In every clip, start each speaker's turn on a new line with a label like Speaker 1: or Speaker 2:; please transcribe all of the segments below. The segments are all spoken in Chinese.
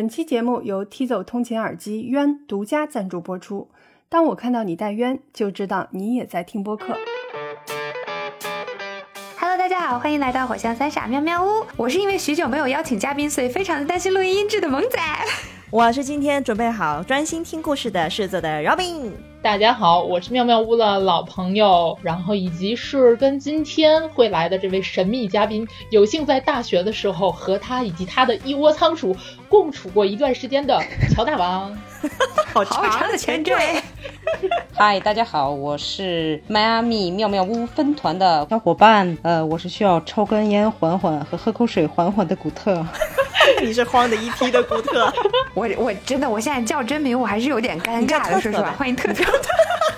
Speaker 1: 本期节目由 T 走通勤耳机渊独家赞助播出。当我看到你戴渊，就知道你也在听播客。
Speaker 2: Hello，大家好，欢迎来到火象三傻妙妙屋。我是因为许久没有邀请嘉宾，所以非常的担心录音音质的萌仔。
Speaker 3: 我是今天准备好专心听故事的狮子的 Robin。
Speaker 4: 大家好，我是妙妙屋的老朋友，然后以及是跟今天会来的这位神秘嘉宾，有幸在大学的时候和他以及他的一窝仓鼠共处过一段时间的 乔大王。
Speaker 3: 好
Speaker 2: 好长的前缀。
Speaker 5: 嗨，大家好，我是迈阿密妙妙屋分团的小伙伴。呃，我是需要抽根烟缓缓和喝口水缓缓的古特。
Speaker 3: 你是慌的一批的古特，
Speaker 2: 我我真的我现在叫真名我还是有点尴尬的，说实话。欢迎特特，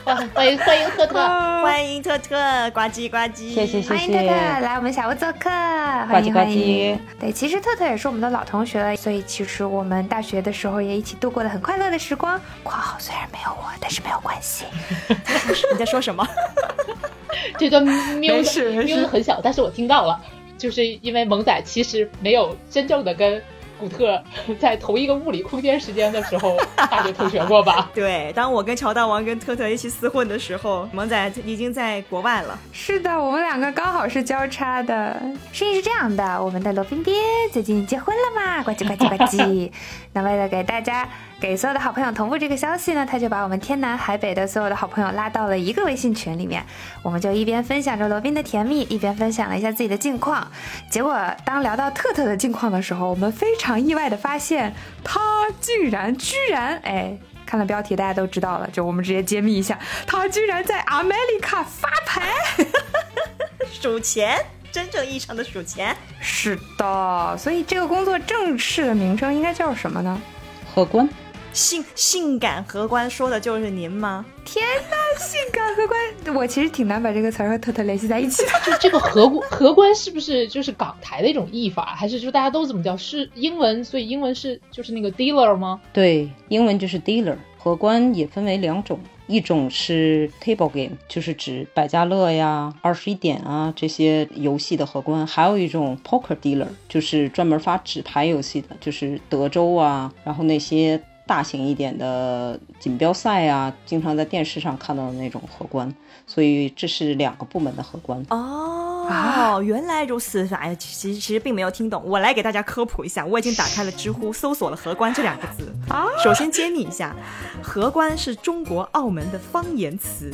Speaker 4: 欢欢迎欢迎特特，
Speaker 3: 欢迎特特，呱唧呱唧，
Speaker 5: 谢谢谢谢
Speaker 2: 欢迎特特。来我们小屋做客，
Speaker 5: 呱唧呱
Speaker 2: 欢迎欢迎
Speaker 5: 唧。
Speaker 2: 对，其实特特也是我们的老同学了，所以其实我们大学的时候也一起度过了很快乐的时光。（括号虽然没有我，但是没有关系。
Speaker 3: 你在说什么？
Speaker 4: 这段喵
Speaker 2: 没事
Speaker 4: 的
Speaker 2: 没事
Speaker 4: 喵的很小，但是我听到了，就是因为萌仔其实没有真正的跟古特在同一个物理空间时间的时候大学同学过吧？
Speaker 3: 对，当我跟乔大王跟特特一起厮混的时候，萌仔已经在国外了。
Speaker 2: 是的，我们两个刚好是交叉的。事情是这样的，我们的罗宾爹最近结婚了嘛，呱唧呱唧呱唧。那为了给大家、给所有的好朋友同步这个消息呢，他就把我们天南海北的所有的好朋友拉到了一个微信群里面，我们就一边分享着罗宾的甜蜜，一边分享了一下自己的近况。结果当聊到特特的近况的时候，我们非常意外的发现，他竟然居然哎。看了标题，大家都知道了，就我们直接揭秘一下，他居然在 America 发牌。
Speaker 3: 数钱，真正意义上的数钱。
Speaker 2: 是的，所以这个工作正式的名称应该叫什么呢？
Speaker 5: 荷官，
Speaker 3: 性性感荷官说的就是您吗？
Speaker 2: 天呐，性感荷官，我其实挺难把这个词儿和特特联系在一起的。
Speaker 4: 就 这个荷官荷官是不是就是港台的一种译法，还是就大家都这么叫？是英文，所以英文是就是那个 dealer 吗？
Speaker 5: 对，英文就是 dealer。荷官也分为两种，一种是 table game，就是指百家乐呀、二十一点啊这些游戏的荷官；还有一种 poker dealer，就是专门发纸牌游戏的，就是德州啊，然后那些大型一点的锦标赛啊，经常在电视上看到的那种荷官。所以这是两个部门的荷官。
Speaker 3: 哦，
Speaker 2: 啊
Speaker 3: 原来如此。哎呀，其实其实并没有听懂。我来给大家科普一下，我已经打开了知乎，搜索了“荷官”这两个字。
Speaker 2: 啊
Speaker 3: 首先揭秘一下，荷官是中国澳门的方言词，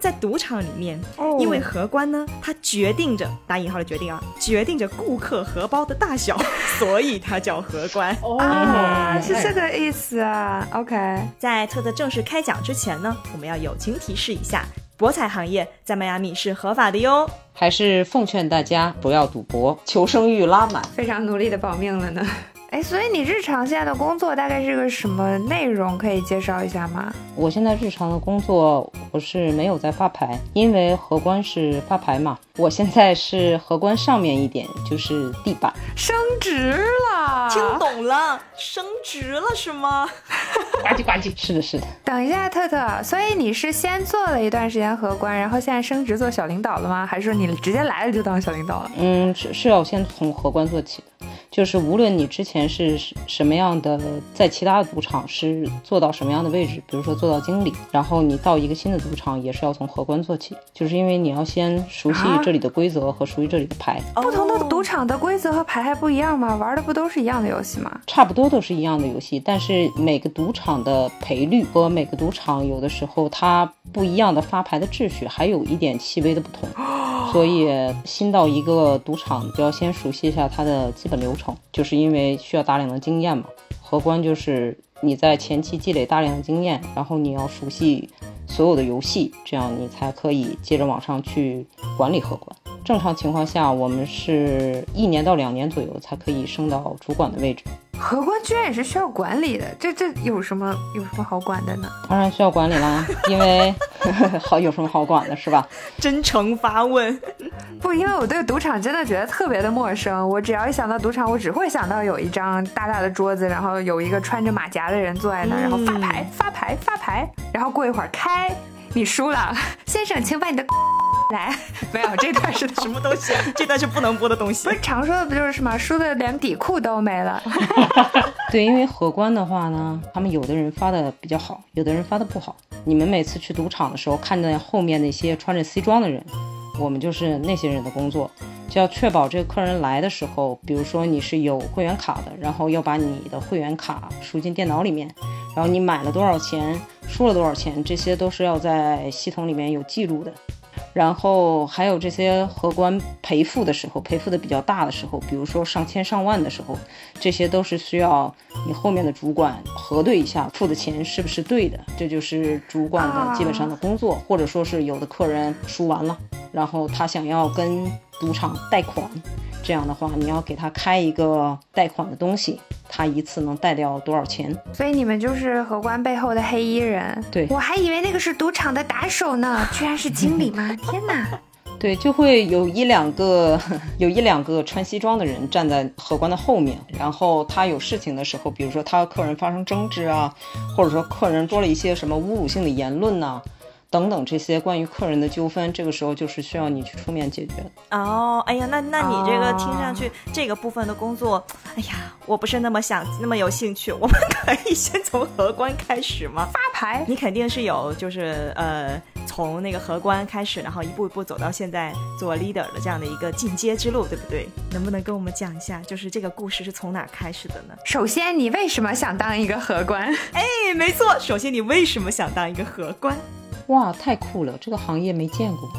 Speaker 3: 在赌场里面，
Speaker 2: 哦
Speaker 3: 因为荷官呢，它决定着打引号的决定啊，决定着顾客荷包的大小，所以它叫荷官。
Speaker 4: 哦，
Speaker 2: 啊，是这个意思啊。OK，
Speaker 3: 在特特正式开讲之前呢，我们要友情提示一下，博彩行业在迈阿密是合法的哟。
Speaker 5: 还是奉劝大家不要赌博，求生欲拉满。
Speaker 2: 非常努力的保命了呢。哎，所以你日常现在的工作大概是个什么内容？可以介绍一下吗？
Speaker 5: 我现在日常的工作我是没有在发牌，因为荷官是发牌嘛。我现在是荷官上面一点，就是地板。
Speaker 2: 升职了，
Speaker 3: 听懂了，升职了是吗？
Speaker 4: 呱唧呱唧。
Speaker 5: 是的，是的，
Speaker 2: 等一下，特特，所以你是先做了一段时间荷官，然后现在升职做小领导了吗？还是说你直接来了就当小领导了？
Speaker 5: 嗯，是是要先从荷官做起的。就是无论你之前是什么样的，在其他的赌场是做到什么样的位置，比如说做到经理，然后你到一个新的赌场也是要从荷官做起，就是因为你要先熟悉
Speaker 2: 啊
Speaker 5: 这里的规则和属于这里的牌，
Speaker 2: 不同的
Speaker 3: 哦
Speaker 2: 赌场的规则和牌还不一样吗？玩的不都是一样的游戏吗？
Speaker 5: 差不多都是一样的游戏，但是每个赌场的赔率和每个赌场有的时候它不一样的发牌的秩序还有一点细微的不同，所以新到一个赌场就要先熟悉一下它的基本流程，就是因为需要大量的经验嘛。荷官就是你在前期积累大量的经验，然后你要熟悉所有的游戏，这样你才可以接着往上去管理客官。正常情况下，我们是一年到两年左右才可以升到主管的位置。
Speaker 2: 荷官居然也是需要管理的，这这有什么有什么好管的呢？
Speaker 5: 当然需要管理啦，因为 好有什么好管的是吧？
Speaker 3: 真诚发问，
Speaker 2: 不，因为我对赌场真的觉得特别的陌生。我只要一想到赌场，我只会想到有一张大大的桌子，然后有一个穿着马甲的人坐在那儿，然后发牌、发牌、发牌，然后过一会儿开，你输了，先生，请把你的 来，没有这段是
Speaker 3: 什么东西？这段是不能播的东西
Speaker 2: 不。是常说的不就是什么输的连底裤都没了？
Speaker 5: 对，因为荷官的话呢，他们有的人发的比较好，有的人发的不好。你们每次去赌场的时候，看见后面那些穿着西装的人，我们就是那些人的工作，就要确保这个客人来的时候，比如说你是有会员卡的，然后要把你的会员卡输进电脑里面，然后你买了多少钱，输了多少钱，这些都是要在系统里面有记录的。然后还有这些荷官赔付的时候，赔付的比较大的时候，比如说上千上万的时候，这些都是需要你后面的主管核对一下付的钱是不是对的，这就是主管的基本上的工作，或者说是有的客人输完了，然后他想要跟赌场贷款，这样的话你要给他开一个贷款的东西，他一次能贷掉多少钱？
Speaker 2: 所以你们就是荷官背后的黑衣人。
Speaker 5: 对
Speaker 2: 我还以为那个是赌场的打手呢，居然是经理吗？天哪！
Speaker 5: 对，就会有一两个 有一两个穿西装的人站在荷官的后面，然后他有事情的时候，比如说他和客人发生争执啊，或者说客人说了一些什么侮辱性的言论呐、等等这些关于客人的纠纷，这个时候就是需要你去出面解决。
Speaker 3: 哦，哎呀，那那你这个
Speaker 2: 哦
Speaker 3: 听上去、这个部分的工作，哎呀，我不是那么想那么有兴趣。我们 可以先从荷官开始吗？
Speaker 2: 发牌
Speaker 3: 你肯定是有，就是呃，从那个荷官开始，然后一步一步走到现在做 leader 的这样的一个进阶之路，对不对？能不能跟我们讲一下，就是这个故事是从哪儿开始的呢？
Speaker 2: 首先，你为什么想当一个荷官？
Speaker 3: 哎，没错，首先你为什么想当一个荷官？
Speaker 5: 哇，太酷了！这个行业没见过。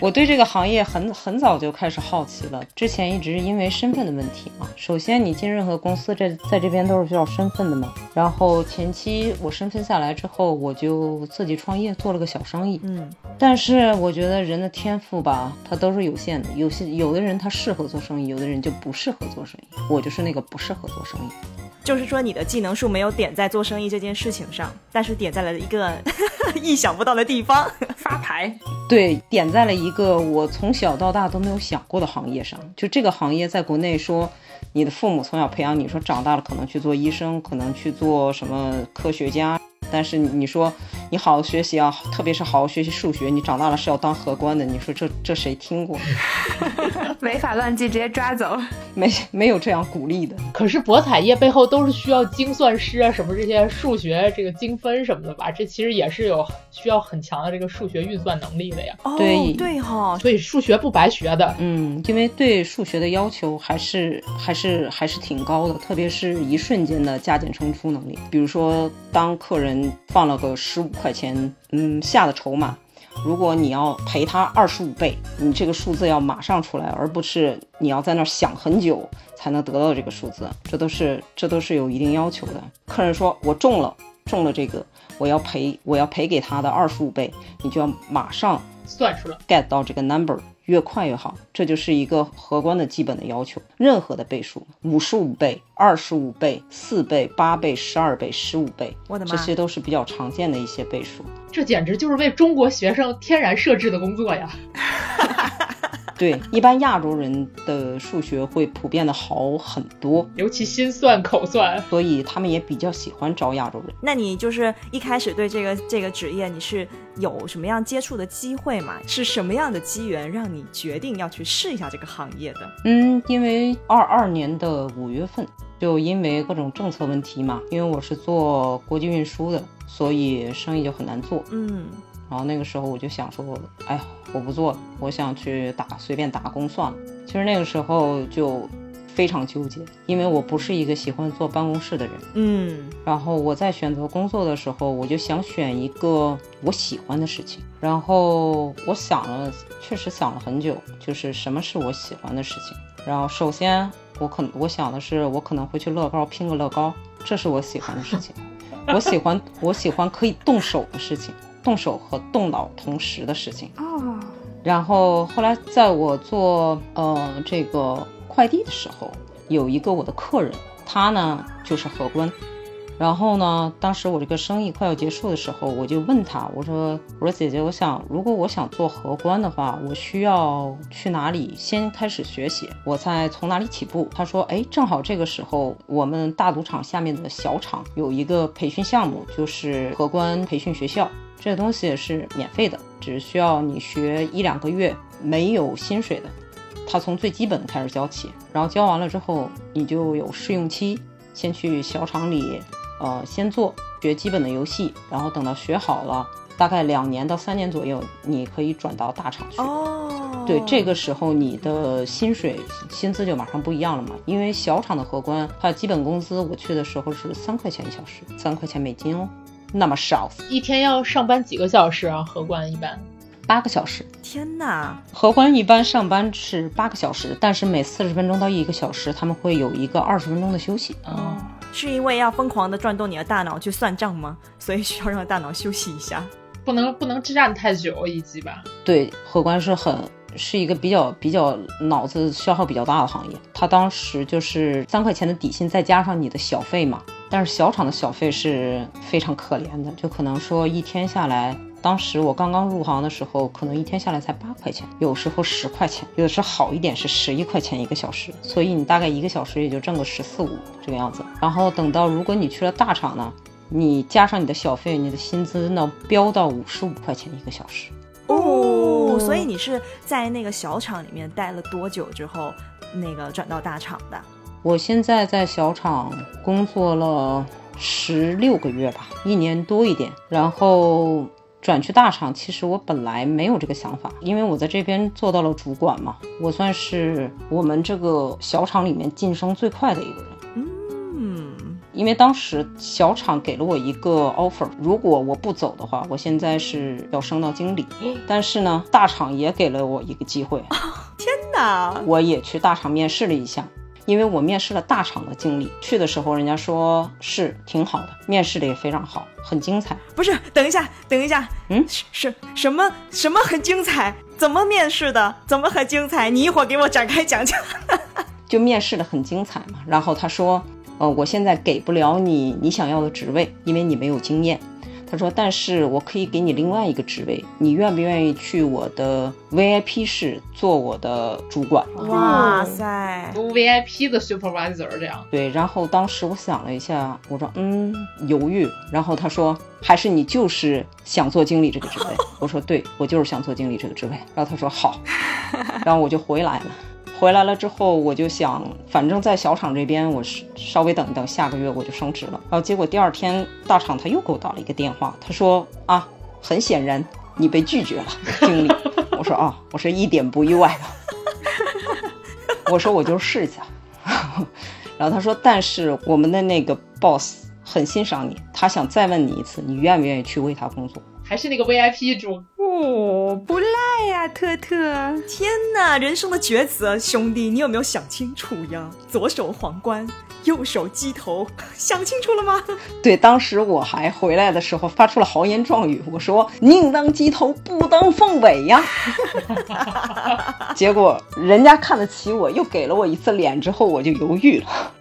Speaker 5: 我对这个行业很很早就开始好奇了，之前一直因为身份的问题嘛。首先，你进任何公司，这在这边都是需要身份的嘛。然后前期我身份下来之后，我就自己创业做了个小生意。
Speaker 3: 嗯，
Speaker 5: 但是我觉得人的天赋吧，它都是有限的。有些有的人他适合做生意，有的人就不适合做生意。我就是那个不适合做生意。
Speaker 3: 就是说你的技能树没有点在做生意这件事情上，但是点在了一个 意想不到的地方。
Speaker 2: 发牌。
Speaker 5: 对，点在了一个我从小到大都没有想过的行业上。就这个行业在国内说，你的父母从小培养你说长大了可能去做医生，可能去做什么科学家。但是你说你好好学习啊，特别是好好学习数学，你长大了是要当荷官的。你说这这谁听过？
Speaker 2: 违法乱纪直接抓走。
Speaker 5: 没没有这样鼓励的。
Speaker 4: 可是博彩业背后都是需要精算师啊，什么这些数学这个精分什么的吧？这其实也是有需要很强的这个数学运算能力的呀。
Speaker 3: 哦，
Speaker 5: 对
Speaker 3: 对哈、
Speaker 4: 所以数学不白学的。
Speaker 5: 嗯，因为对数学的要求还是还是还是挺高的，特别是一瞬间的加减乘除能力。比如说，当客人放了个十五块钱，嗯，下的筹码，如果你要赔他二十五倍，你这个数字要马上出来，而不是你要在那儿想很久才能得到这个数字，这都是这都是有一定要求的。客人说我中了，中了这个，我要赔我要赔给他的二十五倍，你就要马上
Speaker 4: 算出来
Speaker 5: ，get 到这个 number，越快越好，这就是一个荷官的基本的要求。任何的倍数，五十五倍、二十五倍、四倍、八倍、十二倍、十五倍，
Speaker 3: 我的妈
Speaker 5: 这些都是比较常见的一些倍数。
Speaker 4: 这简直就是为中国学生天然设置的工作呀！
Speaker 5: 对，一般亚洲人的数学会普遍的好很多，
Speaker 4: 尤其心算、口算，
Speaker 5: 所以他们也比较喜欢招亚洲人。
Speaker 3: 那你就是一开始对这个这个职业你是有什么样接触的机会吗？是什么样的机缘让你决定要去试一下这个行业的？
Speaker 5: 嗯，因为二二年的五月份，就因为各种政策问题嘛，因为我是做国际运输的，所以生意就很难做。
Speaker 3: 嗯，
Speaker 5: 然后那个时候我就想说，哎呀，我不做了，我想去打随便打工算了。其实那个时候就非常纠结，因为我不是一个喜欢坐办公室的人。
Speaker 3: 嗯，
Speaker 5: 然后我在选择工作的时候，我就想选一个我喜欢的事情。然后我想了，确实想了很久，就是什么是我喜欢的事情。然后首先我可我想的是，我可能会去乐高拼个乐高，这是我喜欢的事情。我喜欢我喜欢可以动手的事情，动手和动脑同时的事情。
Speaker 2: 哦，
Speaker 5: 然后后来在我做呃这个快递的时候，有一个我的客人，他呢就是荷官。然后呢，当时我这个生意快要结束的时候，我就问他，我说我说姐姐，我想如果我想做荷官的话，我需要去哪里先开始学习？我再从哪里起步？他说，哎，正好这个时候我们大赌场下面的小厂有一个培训项目，就是荷官培训学校。这东西是免费的，只需要你学一两个月，没有薪水的。他从最基本的开始教起，然后教完了之后，你就有试用期，先去小厂里，呃，先做学基本的游戏，然后等到学好了，大概两年到三年左右，你可以转到大厂去。
Speaker 3: 哦，
Speaker 5: 对，这个时候你的薪水薪资就马上不一样了嘛，因为小厂的荷官，它的基本工资我去的时候是三块钱一小时，三块钱美金哦，那么少，
Speaker 4: 一天要上班几个小时啊？荷官一般
Speaker 5: 八个小时。
Speaker 3: 天哪，
Speaker 5: 荷官一般上班是八个小时，但是每四十分钟到一个小时，他们会有一个二十分钟的休息。
Speaker 4: 哦，
Speaker 3: 是因为要疯狂的转动你的大脑去算账吗？所以需要让大脑休息一下。
Speaker 4: 不能不能站太久以及吧？
Speaker 5: 对，荷官是很是一个比较比较脑子消耗比较大的行业。他当时就是三块钱的底薪，再加上你的小费嘛。但是小厂的小费是非常可怜的，就可能说一天下来，当时我刚刚入行的时候，可能一天下来才八块钱，有时候十块钱，有的时候好一点是十一块钱一个小时，所以你大概一个小时也就挣个十四五这个样子。然后等到如果你去了大厂呢，你加上你的小费，你的薪资能飙到五十五块钱一个小时。
Speaker 3: 哦，所以你是在那个小厂里面待了多久之后，那个转到大厂的？
Speaker 5: 我现在在小厂工作了十六个月吧，一年多一点，然后转去大厂。其实我本来没有这个想法，因为我在这边做到了主管嘛，我算是我们这个小厂里面晋升最快的一个人。
Speaker 3: 嗯，
Speaker 5: 因为当时小厂给了我一个 offer，如果我不走的话，我现在是要升到经理。但是呢，大厂也给了我一个机会，
Speaker 3: 天哪，
Speaker 5: 我也去大厂面试了一下。因为我面试了大厂的经理，去的时候人家说是挺好的，面试的也非常好，很精彩。
Speaker 3: 不是，等一下，等一下，
Speaker 5: 嗯
Speaker 3: 什什什么什么很精彩？怎么面试的？怎么很精彩？你一会儿给我展开讲讲。
Speaker 5: 就面试的很精彩嘛。然后他说，呃，我现在给不了你你想要的职位，因为你没有经验。他说，但是我可以给你另外一个职位，你愿不愿意去我的 VIP 室做我的主管？
Speaker 3: 哇塞，
Speaker 4: 读 VIP 的 supervisor 这样。
Speaker 5: 对，然后当时我想了一下，我说嗯，犹豫。然后他说，还是你就是想做经理这个职位？我说对，我就是想做经理这个职位。然后他说好，然后我就回来了。回来了之后，我就想，反正在小厂这边，我是稍微等一等，下个月我就升职了。然后结果第二天大厂他又给我打了一个电话，他说啊，很显然你被拒绝了，经理。我说啊，我说一点不意外的。我说我就试一下。然后他说，但是我们的那个 boss 很欣赏你，他想再问你一次，你愿不愿意去为他工作？
Speaker 4: 还是那个 VIP 主，
Speaker 2: 哦，不赖呀，特特。
Speaker 3: 天哪，人生的抉择，兄弟，你有没有想清楚呀？左手皇冠，右手鸡头，想清楚了吗？
Speaker 5: 对，当时我还回来的时候发出了豪言壮语，我说宁当鸡头，不当凤尾呀。结果人家看得起我，又给了我一次脸，之后我就犹豫了。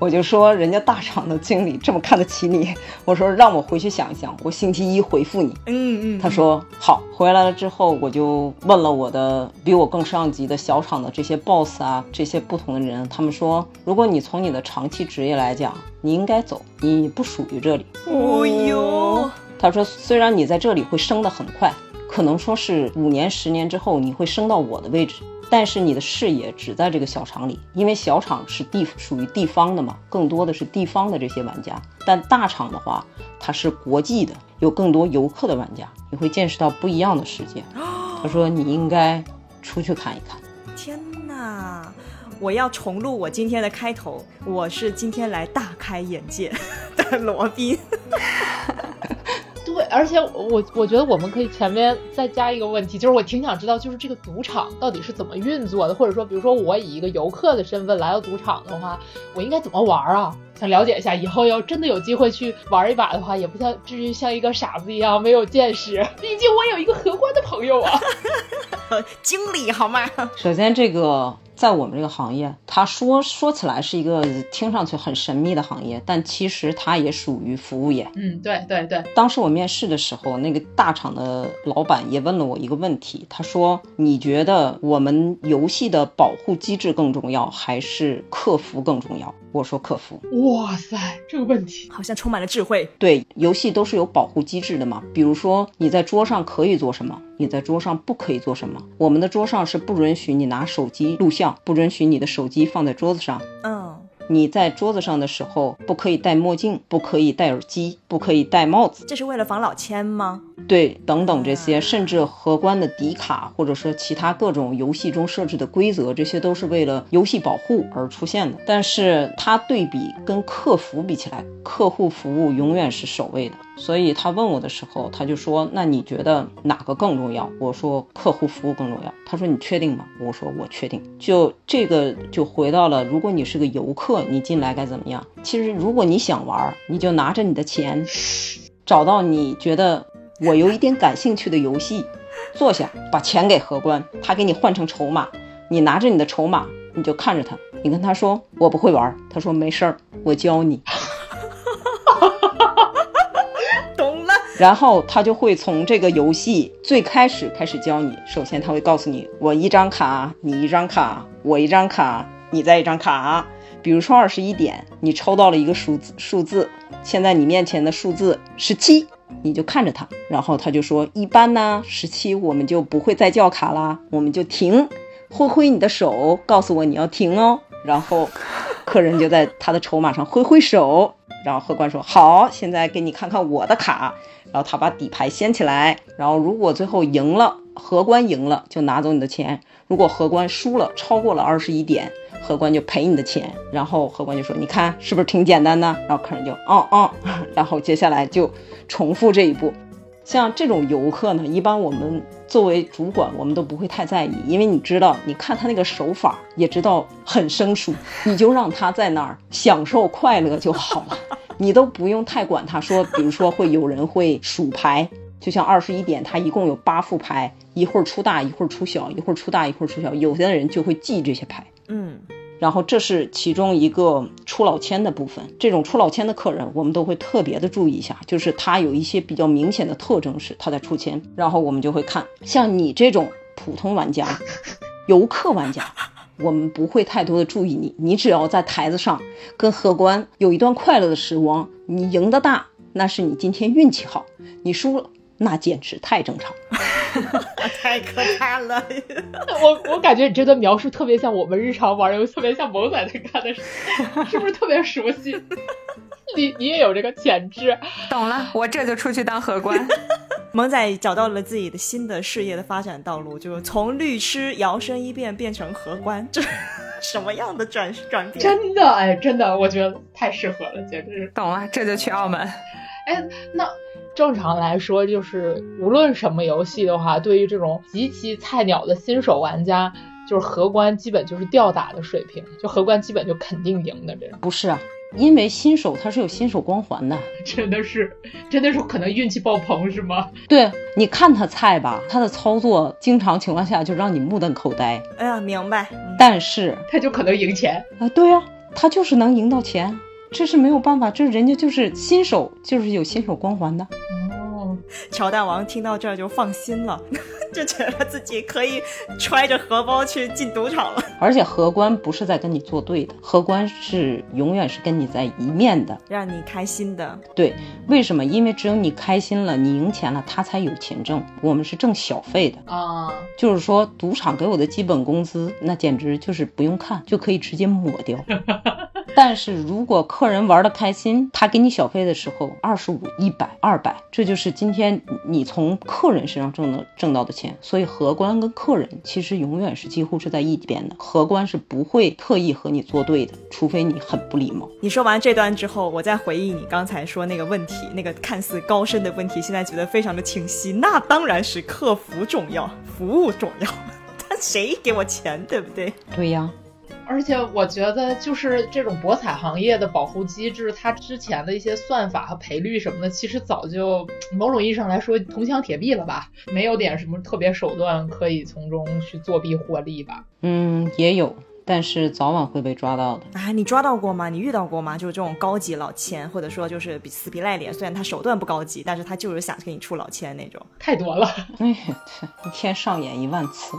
Speaker 5: 我就说人家大厂的经理这么看得起你，我说让我回去想一想，我星期一回复你。
Speaker 3: 嗯嗯，
Speaker 5: 他说好。回来了之后，我就问了我的比我更上级的小厂的这些 boss 啊，这些不同的人，他们说，如果你从你的长期职业来讲，你应该走，你不属于这里。
Speaker 3: 哦呦，
Speaker 5: 他说，虽然你在这里会升得很快，可能说是五年、十年之后你会升到我的位置，但是你的视野只在这个小厂里，因为小厂是地属于地方的嘛，更多的是地方的这些玩家。但大厂的话，它是国际的，有更多游客的玩家，你会见识到不一样的世界。他说你应该出去看一看。
Speaker 3: 天哪！我要重录我今天的开头，我是今天来大开眼界 的罗宾。
Speaker 4: 对，而且我我觉得我们可以前面再加一个问题，就是我挺想知道，就是这个赌场到底是怎么运作的，或者说，比如说我以一个游客的身份来到赌场的话，我应该怎么玩啊？想了解一下，以后要真的有机会去玩一把的话，也不像至于像一个傻子一样没有见识，毕竟我有一个荷官的朋友啊。
Speaker 3: 经理好吗？
Speaker 5: 首先，这个在我们这个行业，它说说起来是一个听上去很神秘的行业，但其实它也属于服务业。
Speaker 4: 嗯，对对对，
Speaker 5: 当时我面试的时候，那个大厂的老板也问了我一个问题，他说：“你觉得我们游戏的保护机制更重要，还是客服更重要？”我说：“客服。”
Speaker 4: 哇塞，这个问题
Speaker 3: 好像充满了智慧。
Speaker 5: 对，游戏都是有保护机制的嘛，比如说你在桌上可以做什么，你在桌上不可以做什么。我们的桌上是不允许你拿手机录像，不允许你的手机放在桌子上。
Speaker 3: 嗯，
Speaker 5: 你在桌子上的时候，不可以戴墨镜，不可以戴耳机，不可以戴帽子。
Speaker 3: 这是为了防老千吗？
Speaker 5: 对，等等这些，甚至荷官的底卡，或者说其他各种游戏中设置的规则，这些都是为了游戏保护而出现的。但是它对比跟客服比起来，客户服务永远是首位的。所以他问我的时候，他就说：“那你觉得哪个更重要？”我说：“客户服务更重要。”他说：“你确定吗？”我说：“我确定。”就这个就回到了，如果你是个游客，你进来该怎么样？其实如果你想玩，你就拿着你的钱，找到你觉得。我有一点感兴趣的游戏，坐下，把钱给荷官，他给你换成筹码，你拿着你的筹码，你就看着他，你跟他说我不会玩，他说没事儿，我教你，
Speaker 3: 懂了。
Speaker 5: 然后他就会从这个游戏最开始开始教你，首先他会告诉你，我一张卡，你一张卡，我一张卡，你再一张卡。比如说二十一点，你抽到了一个数字，数字，现在你面前的数字是七。你就看着他，然后他就说：“一般呢，十七我们就不会再叫卡啦，我们就停，挥挥你的手，告诉我你要停哦。”然后客人就在他的筹码上挥挥手，然后荷官说：“好，现在给你看看我的卡。”然后他把底牌掀起来，然后如果最后赢了，荷官赢了就拿走你的钱；如果荷官输了，超过了二十一点。荷官就赔你的钱，然后荷官就说：“你看是不是挺简单的？”然后客人就哦哦，然后接下来就重复这一步。像这种游客呢，一般我们作为主管，我们都不会太在意，因为你知道，你看他那个手法，也知道很生疏，你就让他在那儿享受快乐就好了，你都不用太管他。说，比如说会有人会数牌，就像二十一点，他一共有八副牌，一会儿出大，一会儿出小，一会儿出大，一会儿出小，有些人就会记这些牌。
Speaker 3: 嗯，
Speaker 5: 然后这是其中一个出老千的部分。这种出老千的客人，我们都会特别的注意一下，就是他有一些比较明显的特征是他在出千，然后我们就会看，像你这种普通玩家、游客玩家，我们不会太多的注意你。你只要在台子上跟荷官有一段快乐的时光，你赢得大，那是你今天运气好；你输了，那简直太正常。
Speaker 3: 太可怕了！
Speaker 4: 我我感觉你这段描述特别像我们日常玩游戏，特别像萌仔在干的事，是不是特别熟悉？你你也有这个潜质，
Speaker 2: 懂了，我这就出去当荷官。
Speaker 3: 萌仔找到了自己的新的事业的发展道路，就从律师摇身一变变成荷官，这什么样的转转变？
Speaker 4: 真的哎，真的，我觉得太适合了，简直是
Speaker 2: 懂了，这就去澳门。
Speaker 4: 哎，那。正常来说，就是无论什么游戏的话，对于这种极其菜鸟的新手玩家，就是荷官基本就是吊打的水平，就荷官基本就肯定赢的这种。
Speaker 5: 不是啊，因为新手他是有新手光环的，
Speaker 4: 真的是，真的是可能运气爆棚是吗？
Speaker 5: 对，你看他菜吧，他的操作经常情况下就让你目瞪口呆。
Speaker 3: 哎呀，明白。
Speaker 5: 但是
Speaker 4: 他就可能赢钱
Speaker 5: 啊，对呀，他就是能赢到钱。这是没有办法，这人家就是新手，就是有新手光环的。
Speaker 3: 哦，乔大王听到这儿就放心了，就觉得自己可以揣着荷包去进赌场了。
Speaker 5: 而且荷官不是在跟你作对的，荷官是永远是跟你在一面的，
Speaker 3: 让你开心的。
Speaker 5: 对，为什么？因为只有你开心了，你赢钱了，他才有钱挣。我们是挣小费的
Speaker 4: 啊，
Speaker 5: 就是说赌场给我的基本工资，那简直就是不用看就可以直接抹掉。但是如果客人玩的开心，他给你小费的时候，二十五、一百、二百，这就是今天你从客人身上挣的挣到的钱。所以荷官跟客人其实永远是几乎是在一边的，荷官是不会特意和你作对的，除非你很不礼貌。
Speaker 3: 你说完这段之后，我再回忆你刚才说那个问题，那个看似高深的问题，现在觉得非常的清晰。那当然是客服重要，服务重要，他谁给我钱，对不对？
Speaker 5: 对呀。
Speaker 4: 而且我觉得，就是这种博彩行业的保护机制，它之前的一些算法和赔率什么的，其实早就某种意义上来说铜墙铁壁了吧？没有点什么特别手段可以从中去作弊获利吧？
Speaker 5: 嗯，也有，但是早晚会被抓到的。
Speaker 3: 啊，你抓到过吗？你遇到过吗？就是这种高级老千，或者说就是比死皮赖脸，虽然他手段不高级，但是他就是想给你出老千那种。
Speaker 4: 太多了。
Speaker 5: 哎呀，一天上演一万次。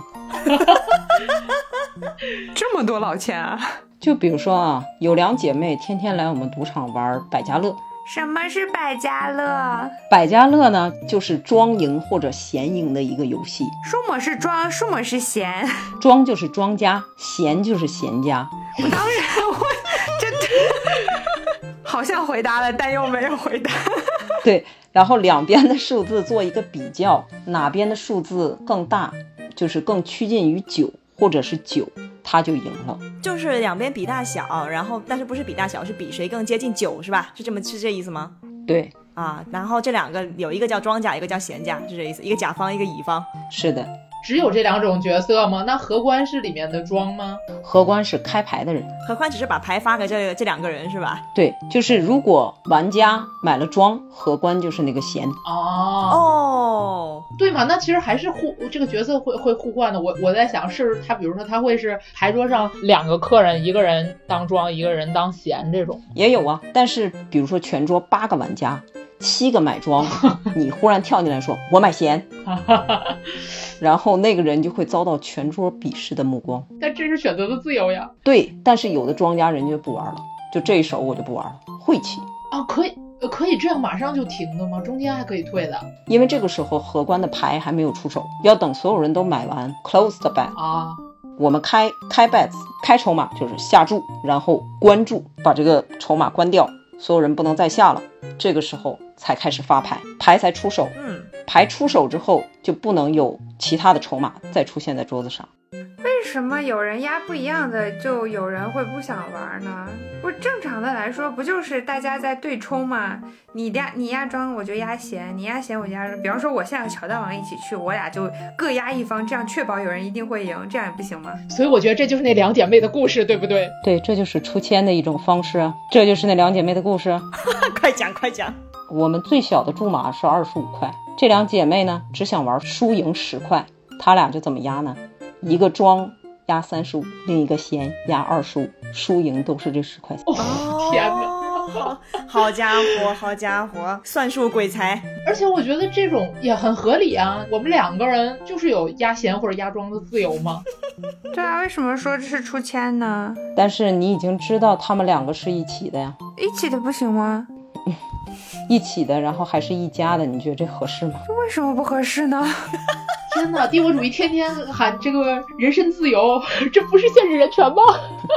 Speaker 2: 这么多老千啊！
Speaker 5: 就比如说啊，有两姐妹天天来我们赌场玩百家乐。
Speaker 2: 什么是百家乐？
Speaker 5: 百家乐呢，就是庄赢或者闲赢的一个游戏。
Speaker 2: 什么是庄？什么是闲？
Speaker 5: 庄就是庄家，闲就是闲家。
Speaker 2: 我当然我真的 好像回答了，但又没有回答。
Speaker 5: 对，然后两边的数字做一个比较，哪边的数字更大，就是更趋近于九，或者是九。他就赢了，
Speaker 3: 就是两边比大小，然后但是不是比大小，是比谁更接近九，是吧？是这么是这意思吗？
Speaker 5: 对，
Speaker 3: 啊，然后这两个有一个叫庄家，一个叫闲家，是这意思，一个甲方，一个乙方。
Speaker 5: 是的。
Speaker 4: 只有这两种角色吗？那荷官是里面的庄吗？
Speaker 5: 荷官是开牌的人，
Speaker 3: 荷官只是把牌发给这这两个人是吧？
Speaker 5: 对，就是如果玩家买了庄，荷官就是那个闲。
Speaker 4: 哦
Speaker 3: 哦，
Speaker 4: 对嘛？那其实还是互这个角色会会互换的。我我在想，是他比如说他会是牌桌上两个客人，一个人当庄，一个人当闲这种
Speaker 5: 也有啊。但是比如说全桌八个玩家。七个买庄，你忽然跳进来说“我买闲 ”，然后那个人就会遭到全桌鄙视的目光。
Speaker 4: 但这是选择的自由呀。
Speaker 5: 对，但是有的庄家人家不玩了，就这一手我就不玩了，晦气
Speaker 4: 啊！可以，可以这样马上就停的吗？中间还可以退的？
Speaker 5: 因为这个时候荷官的牌还没有出手，要等所有人都买完，close the bet
Speaker 4: 啊。
Speaker 5: 我们开开 bets，开筹码就是下注，然后关注，把这个筹码关掉，所有人不能再下了。这个时候。才开始发牌，牌才出手。牌出手之后就不能有其他的筹码再出现在桌子上。
Speaker 2: 为什么有人压不一样的，就有人会不想玩呢？不正常的来说，不就是大家在对冲吗？你压你压庄，我就压闲；你压闲，我就压庄。比方说，我现在和乔大王一起去，我俩就各压一方，这样确保有人一定会赢，这样也不行吗？
Speaker 4: 所以我觉得这就是那两姐妹的故事，对不对？
Speaker 5: 对，这就是出千的一种方式，这就是那两姐妹的故事。
Speaker 3: 快讲快讲。
Speaker 5: 我们最小的注码是二十五块，这两姐妹呢只想玩输赢十块，她俩就怎么压呢？一个庄压三十五，另一个闲压二十五，输赢都是这十块钱。
Speaker 4: 哦，天哪！
Speaker 3: 好家伙，好家伙，算术鬼才！
Speaker 4: 而且我觉得这种也很合理啊，我们两个人就是有压闲或者压庄的自由吗？
Speaker 2: 对啊，为什么说这是出千呢？
Speaker 5: 但是你已经知道他们两个是一起的呀，
Speaker 2: 一起的不行吗？
Speaker 5: 一起的，然后还是一家的，你觉得这合适吗？
Speaker 2: 这为什么不合适呢？
Speaker 4: 天哪，帝国主义天天喊这个人身自由，这不是限制人权吗？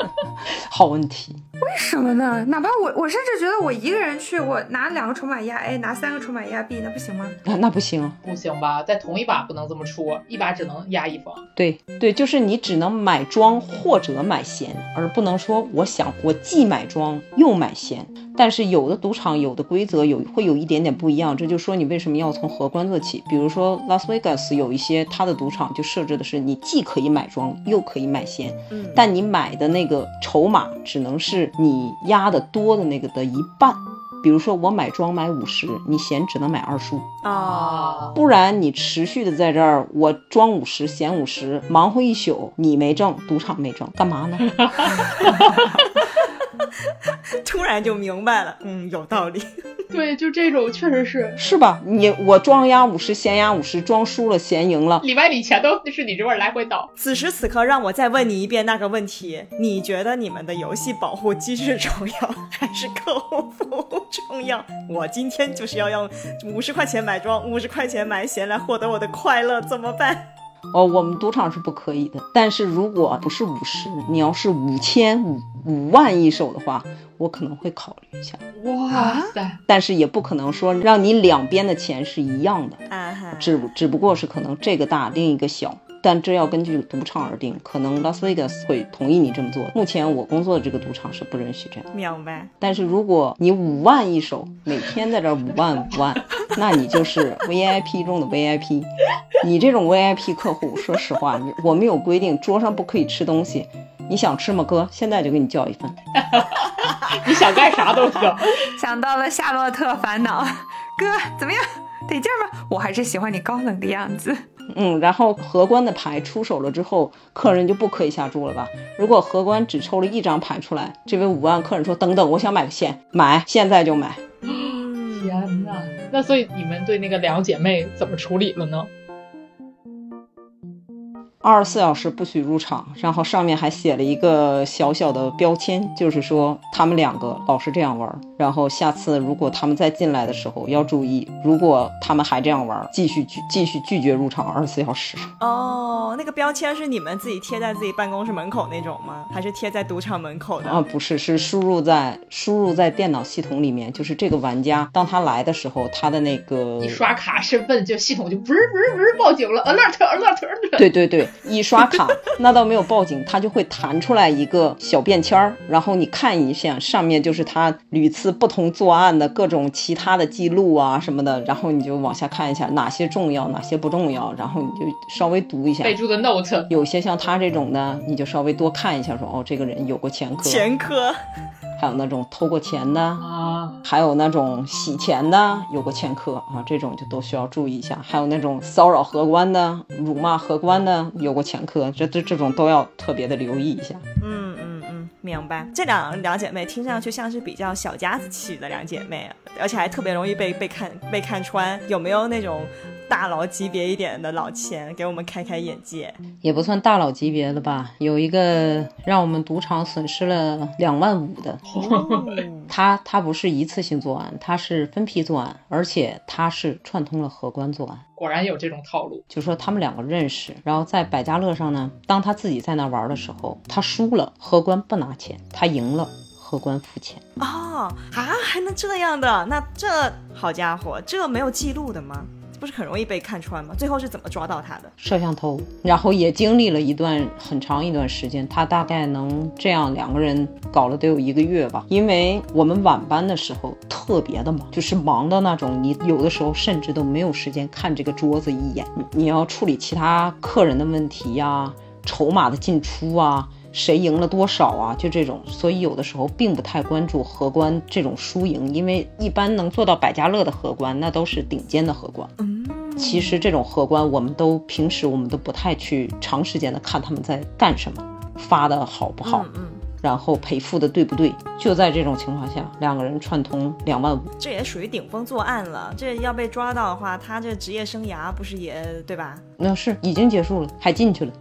Speaker 5: 好问题。
Speaker 2: 为什么呢？哪怕我，我甚至觉得我一个人去，我拿两个筹码压 A，拿三个筹码压 B，那不行吗？
Speaker 5: 那那不行，
Speaker 4: 不行吧？在同一把不能这么出，一把只能压一方。
Speaker 5: 对对，就是你只能买庄或者买闲，而不能说我想我既买庄又买闲。但是有的赌场有的规则有会有一点点不一样，这就说你为什么要从荷官做起。比如说拉斯维加斯有一些他的赌场就设置的是你既可以买庄又可以买闲，
Speaker 3: 嗯，
Speaker 5: 但你买的那个筹码只能是你压的多的那个的一半。比如说我买庄买五十，你闲只能买二十五
Speaker 3: 啊，
Speaker 5: 不然你持续的在这儿我庄五十闲五十，忙活一宿，你没挣，赌场没挣，干嘛呢？
Speaker 3: 突然就明白了，嗯，有道理。
Speaker 4: 对，就这种确实是
Speaker 5: 是吧？你我庄压五十，闲压五十，庄输了，闲赢了，
Speaker 4: 里外里全都是你这边来回倒。
Speaker 3: 此时此刻，让我再问你一遍那个问题：你觉得你们的游戏保护机制重要，还是客户服务重要？我今天就是要用五十块钱买庄，五十块钱买闲来获得我的快乐，怎么办？
Speaker 5: 哦，我们赌场是不可以的。但是如果不是五十，你要是五千五五万一手的话，我可能会考虑一下。
Speaker 4: 哇塞！
Speaker 5: 但是也不可能说让你两边的钱是一样的，
Speaker 3: 啊
Speaker 5: 只只不过是可能这个大，另一个小。但这要根据赌场而定，可能 Las Vegas 会同意你这么做。目前我工作的这个赌场是不允许这样。
Speaker 3: 明白。
Speaker 5: 但是如果你五万一手，每天在这五万五万，那你就是 VIP 中的 VIP。你这种 VIP 客户，说实话，我们有规定，桌上不可以吃东西。你想吃吗，哥？现在就给你叫一份。
Speaker 4: 你想干啥都行。
Speaker 2: 想到了《夏洛特烦恼》，哥怎么样？得劲儿吗？我还是喜欢你高冷的样子。
Speaker 5: 嗯，然后荷官的牌出手了之后，客人就不可以下注了吧？如果荷官只抽了一张牌出来，这位五万客人说等等，我想买个线，买，现在就买。
Speaker 4: 天呐，那所以你们对那个两姐妹怎么处理了呢？
Speaker 5: 二十四小时不许入场，然后上面还写了一个小小的标签，就是说他们两个老是这样玩，然后下次如果他们再进来的时候要注意，如果他们还这样玩，继续拒继续拒绝入场二十四小时。
Speaker 3: 哦，那个标签是你们自己贴在自己办公室门口那种吗？还是贴在赌场门口的？
Speaker 5: 啊，不是，是输入在输入在电脑系统里面，就是这个玩家当他来的时候，他的那个
Speaker 4: 一刷卡身份就系统就不是不是不是报警了，alert alert alert。
Speaker 5: 对对对。一刷卡，那倒没有报警，它就会弹出来一个小便签儿，然后你看一下，上面就是他屡次不同作案的各种其他的记录啊什么的，然后你就往下看一下哪些重要，哪些不重要，然后你就稍微读一下
Speaker 4: 备注的 note。
Speaker 5: 有些像他这种的，你就稍微多看一下，说哦，这个人有过前科。
Speaker 3: 前科。
Speaker 5: 还有那种偷过钱的
Speaker 4: 啊，
Speaker 5: 还有那种洗钱的，有过前科啊，这种就都需要注意一下。还有那种骚扰荷官的、辱骂荷官的，有过前科，这这这种都要特别的留意一下。
Speaker 3: 嗯嗯嗯，明白。这两两姐妹听上去像是比较小家子气的两姐妹，而且还特别容易被被看被看穿。有没有那种？大佬级别一点的老钱，给我们开开眼界，
Speaker 5: 也不算大佬级别的吧。有一个让我们赌场损失了两万五的，他他不是一次性作案，他是分批作案，而且他是串通了荷官作案。
Speaker 4: 果然有这种套路，
Speaker 5: 就说他们两个认识，然后在百家乐上呢，当他自己在那玩的时候，他输了，荷官不拿钱；他赢了，荷官付钱。
Speaker 3: 哦啊，还能这样的？那这好家伙，这没有记录的吗？不是很容易被看穿吗？最后是怎么抓到他的？
Speaker 5: 摄像头，然后也经历了一段很长一段时间，他大概能这样两个人搞了得有一个月吧。因为我们晚班的时候特别的忙，就是忙的那种，你有的时候甚至都没有时间看这个桌子一眼，你要处理其他客人的问题呀，筹码的进出啊。谁赢了多少啊？就这种，所以有的时候并不太关注荷官这种输赢，因为一般能做到百家乐的荷官，那都是顶尖的荷官。
Speaker 3: 嗯，
Speaker 5: 其实这种荷官，我们都平时我们都不太去长时间的看他们在干什么，发的好不好，
Speaker 3: 嗯，
Speaker 5: 然后赔付的对不对？就在这种情况下，两个人串通两万五，
Speaker 3: 这也属于顶风作案了。这要被抓到的话，他这职业生涯不是也对吧？
Speaker 5: 那是已经结束了，还进去了。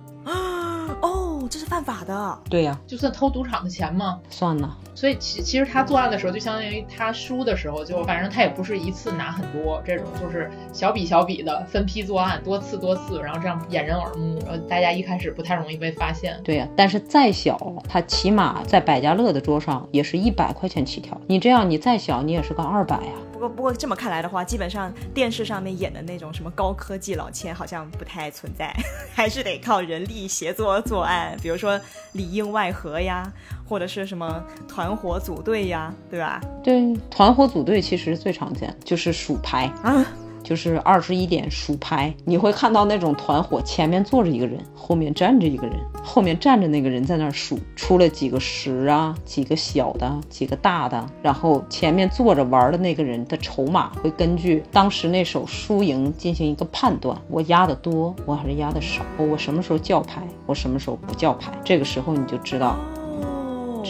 Speaker 3: 这是犯法的，
Speaker 5: 对呀，
Speaker 4: 就算偷赌场的钱吗？
Speaker 5: 算呢。
Speaker 4: 所以其其实他作案的时候，就相当于他输的时候，就反正他也不是一次拿很多，这种就是小笔小笔的分批作案，多次多次，然后这样掩人耳目，然后大家一开始不太容易被发现。
Speaker 5: 对呀，但是再小，他起码在百家乐的桌上也是一百块钱起跳，你这样你再小，你也是个二百呀。
Speaker 3: 不过不过这么看来的话，基本上电视上面演的那种什么高科技老千好像不太存在，还是得靠人力协作作案，比如说里应外合呀。或者是什么团伙组队呀，对吧？
Speaker 5: 对，团伙组队其实最常见，就是数牌
Speaker 3: 啊，
Speaker 5: 就是二十一点数牌。你会看到那种团伙前面坐着一个人，后面站着一个人，后面站着那个人在那儿数，出了几个十啊，几个小的，几个大的，然后前面坐着玩的那个人的筹码会根据当时那手输赢进行一个判断，我压的多，我还是压的少，我什么时候叫牌，我什么时候不叫牌，这个时候你就知道。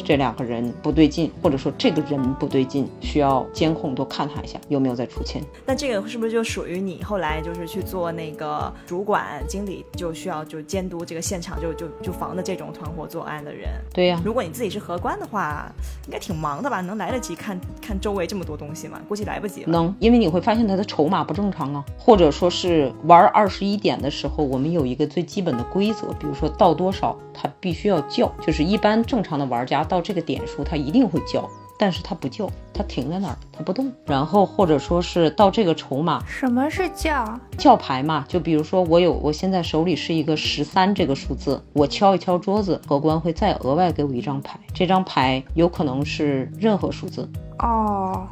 Speaker 5: 这两个人不对劲，或者说这个人不对劲，需要监控多看他一下有没有在出签。
Speaker 3: 那这个是不是就属于你后来就是去做那个主管经理，就需要就监督这个现场，就就就防的这种团伙作案的人？
Speaker 5: 对呀。
Speaker 3: 如果你自己是荷官的话，应该挺忙的吧？能来得及看看周围这么多东西吗？估计来不及了。
Speaker 5: 能，因为你会发现他的筹码不正常啊，或者说是玩二十一点的时候，我们有一个最基本的规则，比如说到多少他必须要叫，就是一般正常的玩家。到这个点数，它一定会叫，但是它不叫，它停在那儿，他不动。然后或者说是到这个筹码，
Speaker 2: 什么是叫？
Speaker 5: 叫牌嘛，就比如说我有，我现在手里是一个十三这个数字，我敲一敲桌子，荷官会再额外给我一张牌，这张牌有可能是任何数字
Speaker 2: 哦。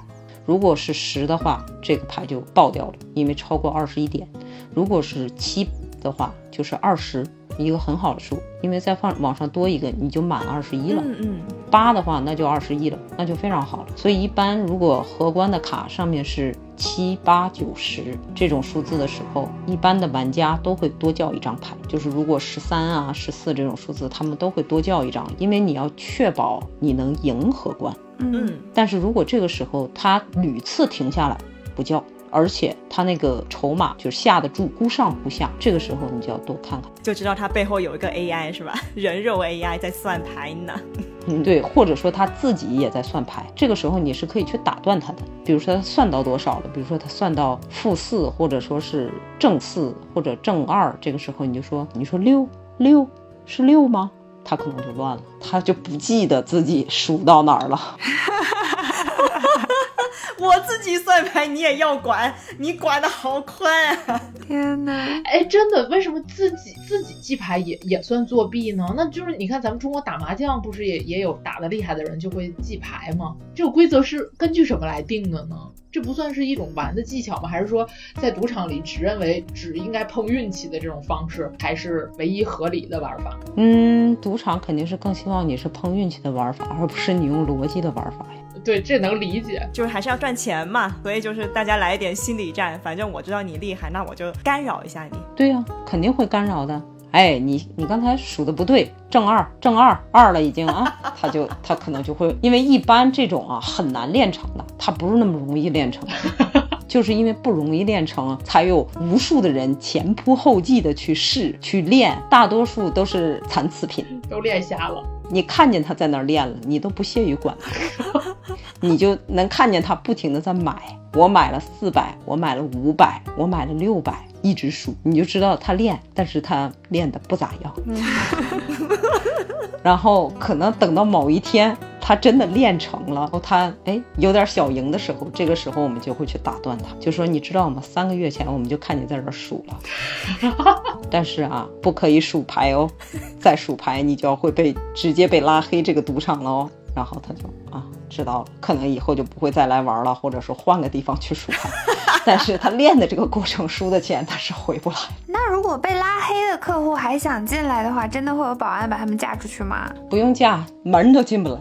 Speaker 5: 如果是十的话，这个牌就爆掉了，因为超过二十一点。如果是七的话，就是二十。一个很好的数，因为再放往上多一个，你就满二十一了。
Speaker 3: 嗯嗯，
Speaker 5: 八的话那就二十一了，那就非常好了。所以一般如果荷官的卡上面是。七八九十这种数字的时候，一般的玩家都会多叫一张牌。就是如果十三啊、十四这种数字，他们都会多叫一张，因为你要确保你能赢荷官。
Speaker 3: 嗯，
Speaker 5: 但是如果这个时候他屡次停下来不叫，而且他那个筹码就是下得住，忽上忽下，这个时候你就要多看看。
Speaker 3: 就知道他背后有一个 AI 是吧？人肉 AI 在算牌呢。
Speaker 5: 嗯，对，或者说他自己也在算牌，这个时候你是可以去打断他的。比如说他算到多少了，比如说他算到负四，或者说是正四或者正二，这个时候你就说，你说六六是六吗？他可能就乱了，他就不记得自己数到哪儿了。
Speaker 3: 我自己算牌你也要管，你管的好宽啊！
Speaker 2: 天哪！
Speaker 4: 哎，真的，为什么自己自己记牌也也算作弊呢？那就是你看咱们中国打麻将，不是也也有打的厉害的人就会记牌吗？这个规则是根据什么来定的呢？这不算是一种玩的技巧吗？还是说在赌场里只认为只应该碰运气的这种方式才是唯一合理的玩法？
Speaker 5: 嗯，赌场肯定是更希望你是碰运气的玩法，而不是你用逻辑的玩法呀。
Speaker 4: 对，这能理解。
Speaker 3: 就是还是要赚钱嘛，所以就是大家来一点心理战，反正我知道你厉害，那我就干扰一下你。
Speaker 5: 对呀、肯定会干扰的。哎，你你刚才数的不对，正二正二二了已经啊，他就他可能就会，因为一般这种啊很难练成的，他不是那么容易练成的。就是因为不容易练成，才有无数的人前仆后继的去试去练，大多数都是残次品。
Speaker 4: 都练瞎了。
Speaker 5: 你看见他在那儿练了，你都不屑于管他，你就能看见他不停的在买。我买了四百，我买了五百，我买了六百，一直数，你就知道他练，但是他练的不咋样。然后可能等到某一天他真的练成了，他哎有点小赢的时候，这个时候我们就会去打断他，就说你知道吗？三个月前我们就看你在这儿数了，但是啊，不可以数牌哦，再数牌你就要会被直接被拉黑这个赌场了哦。然后他就啊知道了，可能以后就不会再来玩了，或者说换个地方去数牌。但是他练的这个过程输的钱他是回不来。
Speaker 2: 那如果被拉黑的客户还想进来的话，真的会有保安把他们架出去吗？
Speaker 5: 不用架，门都进不来。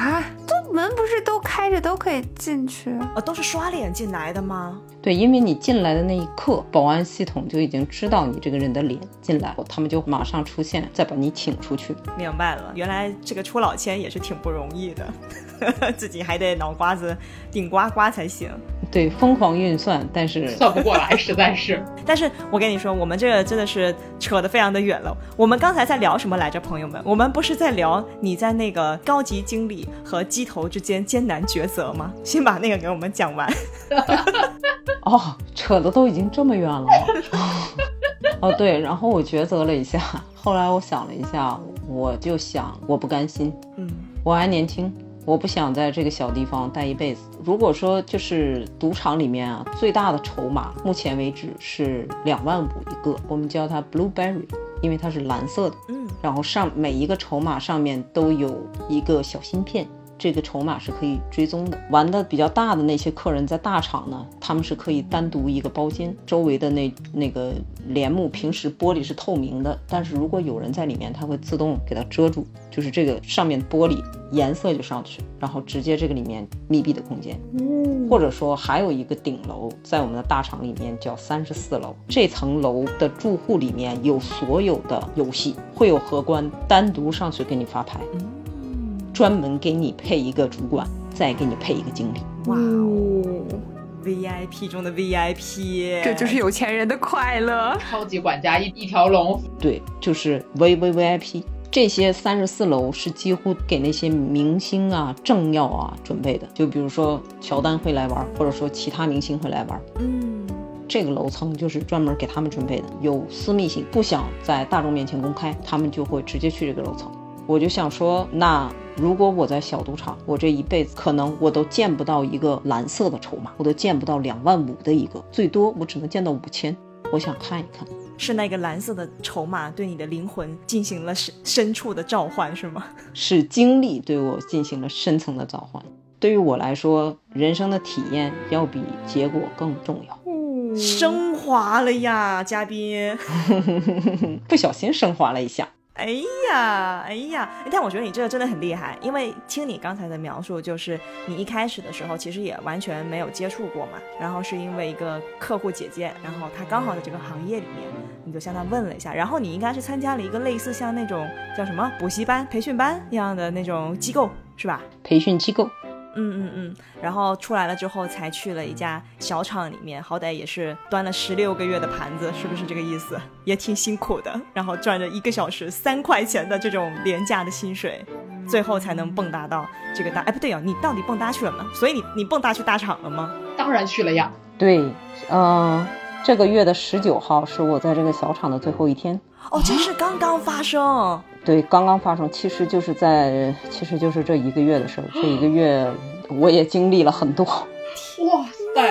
Speaker 2: 啊，这门不是都开着都可以进去？
Speaker 3: 哦，都是刷脸进来的吗？
Speaker 5: 对，因为你进来的那一刻，保安系统就已经知道你这个人的脸进来，他们就马上出现，再把你请出去。
Speaker 3: 明白了，原来这个出老千也是挺不容易的，自己还得脑瓜子顶呱呱才行。
Speaker 5: 对，疯狂运算，但是
Speaker 4: 算不过来，实在是。
Speaker 3: 但是我跟你说，我们这个真的是扯得非常的远了。我们刚才在聊什么来着，朋友们？我们不是在聊你在那个高级经理和鸡头之间艰难抉择吗？先把那个给我们讲完。
Speaker 5: 哦，扯的都已经这么远了。哦，对，然后我抉择了一下，后来我想了一下，我就想，我不甘心，
Speaker 3: 嗯，
Speaker 5: 我还年轻，我不想在这个小地方待一辈子。如果说就是赌场里面啊，最大的筹码，目前为止是两万五一个，我们叫它 blueberry，因为它是蓝色的，
Speaker 3: 嗯，
Speaker 5: 然后上每一个筹码上面都有一个小芯片。这个筹码是可以追踪的。玩的比较大的那些客人在大厂呢，他们是可以单独一个包间，周围的那那个帘幕平时玻璃是透明的，但是如果有人在里面，它会自动给它遮住，就是这个上面玻璃颜色就上去，然后直接这个里面密闭的空间。或者说还有一个顶楼，在我们的大厂里面叫三十四楼，这层楼的住户里面有所有的游戏，会有荷官单独上去给你发牌。专门给你配一个主管，再给你配一个经理。
Speaker 3: 哇哦，VIP 中的 VIP，
Speaker 2: 这就是有钱人的快乐。
Speaker 4: 超级管家一一条龙，
Speaker 5: 对，就是 VVVIP。这些三十四楼是几乎给那些明星啊、政要啊准备的，就比如说乔丹会来玩，或者说其他明星会来玩。
Speaker 3: 嗯，
Speaker 5: 这个楼层就是专门给他们准备的，有私密性，不想在大众面前公开，他们就会直接去这个楼层。我就想说，那如果我在小赌场，我这一辈子可能我都见不到一个蓝色的筹码，我都见不到两万五的一个，最多我只能见到五千。我想看一看，
Speaker 3: 是那个蓝色的筹码对你的灵魂进行了深深处的召唤，是吗？
Speaker 5: 是经历对我进行了深层的召唤。对于我来说，人生的体验要比结果更重要。
Speaker 3: 升华了呀，嘉宾。
Speaker 5: 不小心升华了一下。
Speaker 3: 哎呀，哎呀！但我觉得你这个真的很厉害，因为听你刚才的描述，就是你一开始的时候其实也完全没有接触过嘛，然后是因为一个客户姐姐，然后她刚好在这个行业里面，你就向她问了一下，然后你应该是参加了一个类似像那种叫什么补习班、培训班一样的那种机构，是吧？
Speaker 5: 培训机构。
Speaker 3: 嗯嗯嗯，然后出来了之后才去了一家小厂里面，好歹也是端了十六个月的盘子，是不是这个意思？也挺辛苦的，然后赚着一个小时三块钱的这种廉价的薪水，最后才能蹦跶到这个大。哎，不对啊，你到底蹦跶去了吗？所以你你蹦跶去大厂了吗？
Speaker 4: 当然去了呀。
Speaker 5: 对，嗯，这个月的十九号是我在这个小厂的最后一天。
Speaker 3: 哦，这是刚刚发生。
Speaker 5: 对，刚刚发生，其实就是在，其实就是这一个月的事儿。这一个月，我也经历了很多。
Speaker 4: 哇塞，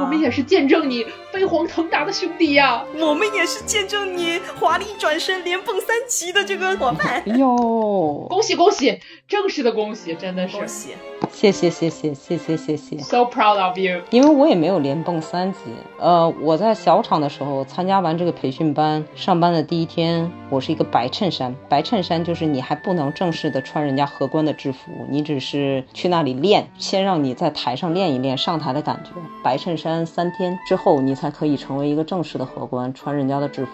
Speaker 4: 我们也是见证你飞黄腾达的兄弟呀！
Speaker 3: 我们也是见证你华丽转身连蹦三级的这个伙伴。
Speaker 5: 哎呦，
Speaker 4: 恭喜恭喜，正式的恭喜，真的是
Speaker 3: 恭喜。
Speaker 5: 谢谢谢谢谢谢谢谢
Speaker 4: ，so proud of you。
Speaker 5: 因为我也没有连蹦三级，呃，我在小厂的时候参加完这个培训班，上班的第一天，我是一个白衬衫，白衬衫就是你还不能正式的穿人家荷官的制服，你只是去那里练，先让你在台上练一练上台的感觉。白衬衫三天之后，你才可以成为一个正式的荷官，穿人家的制服。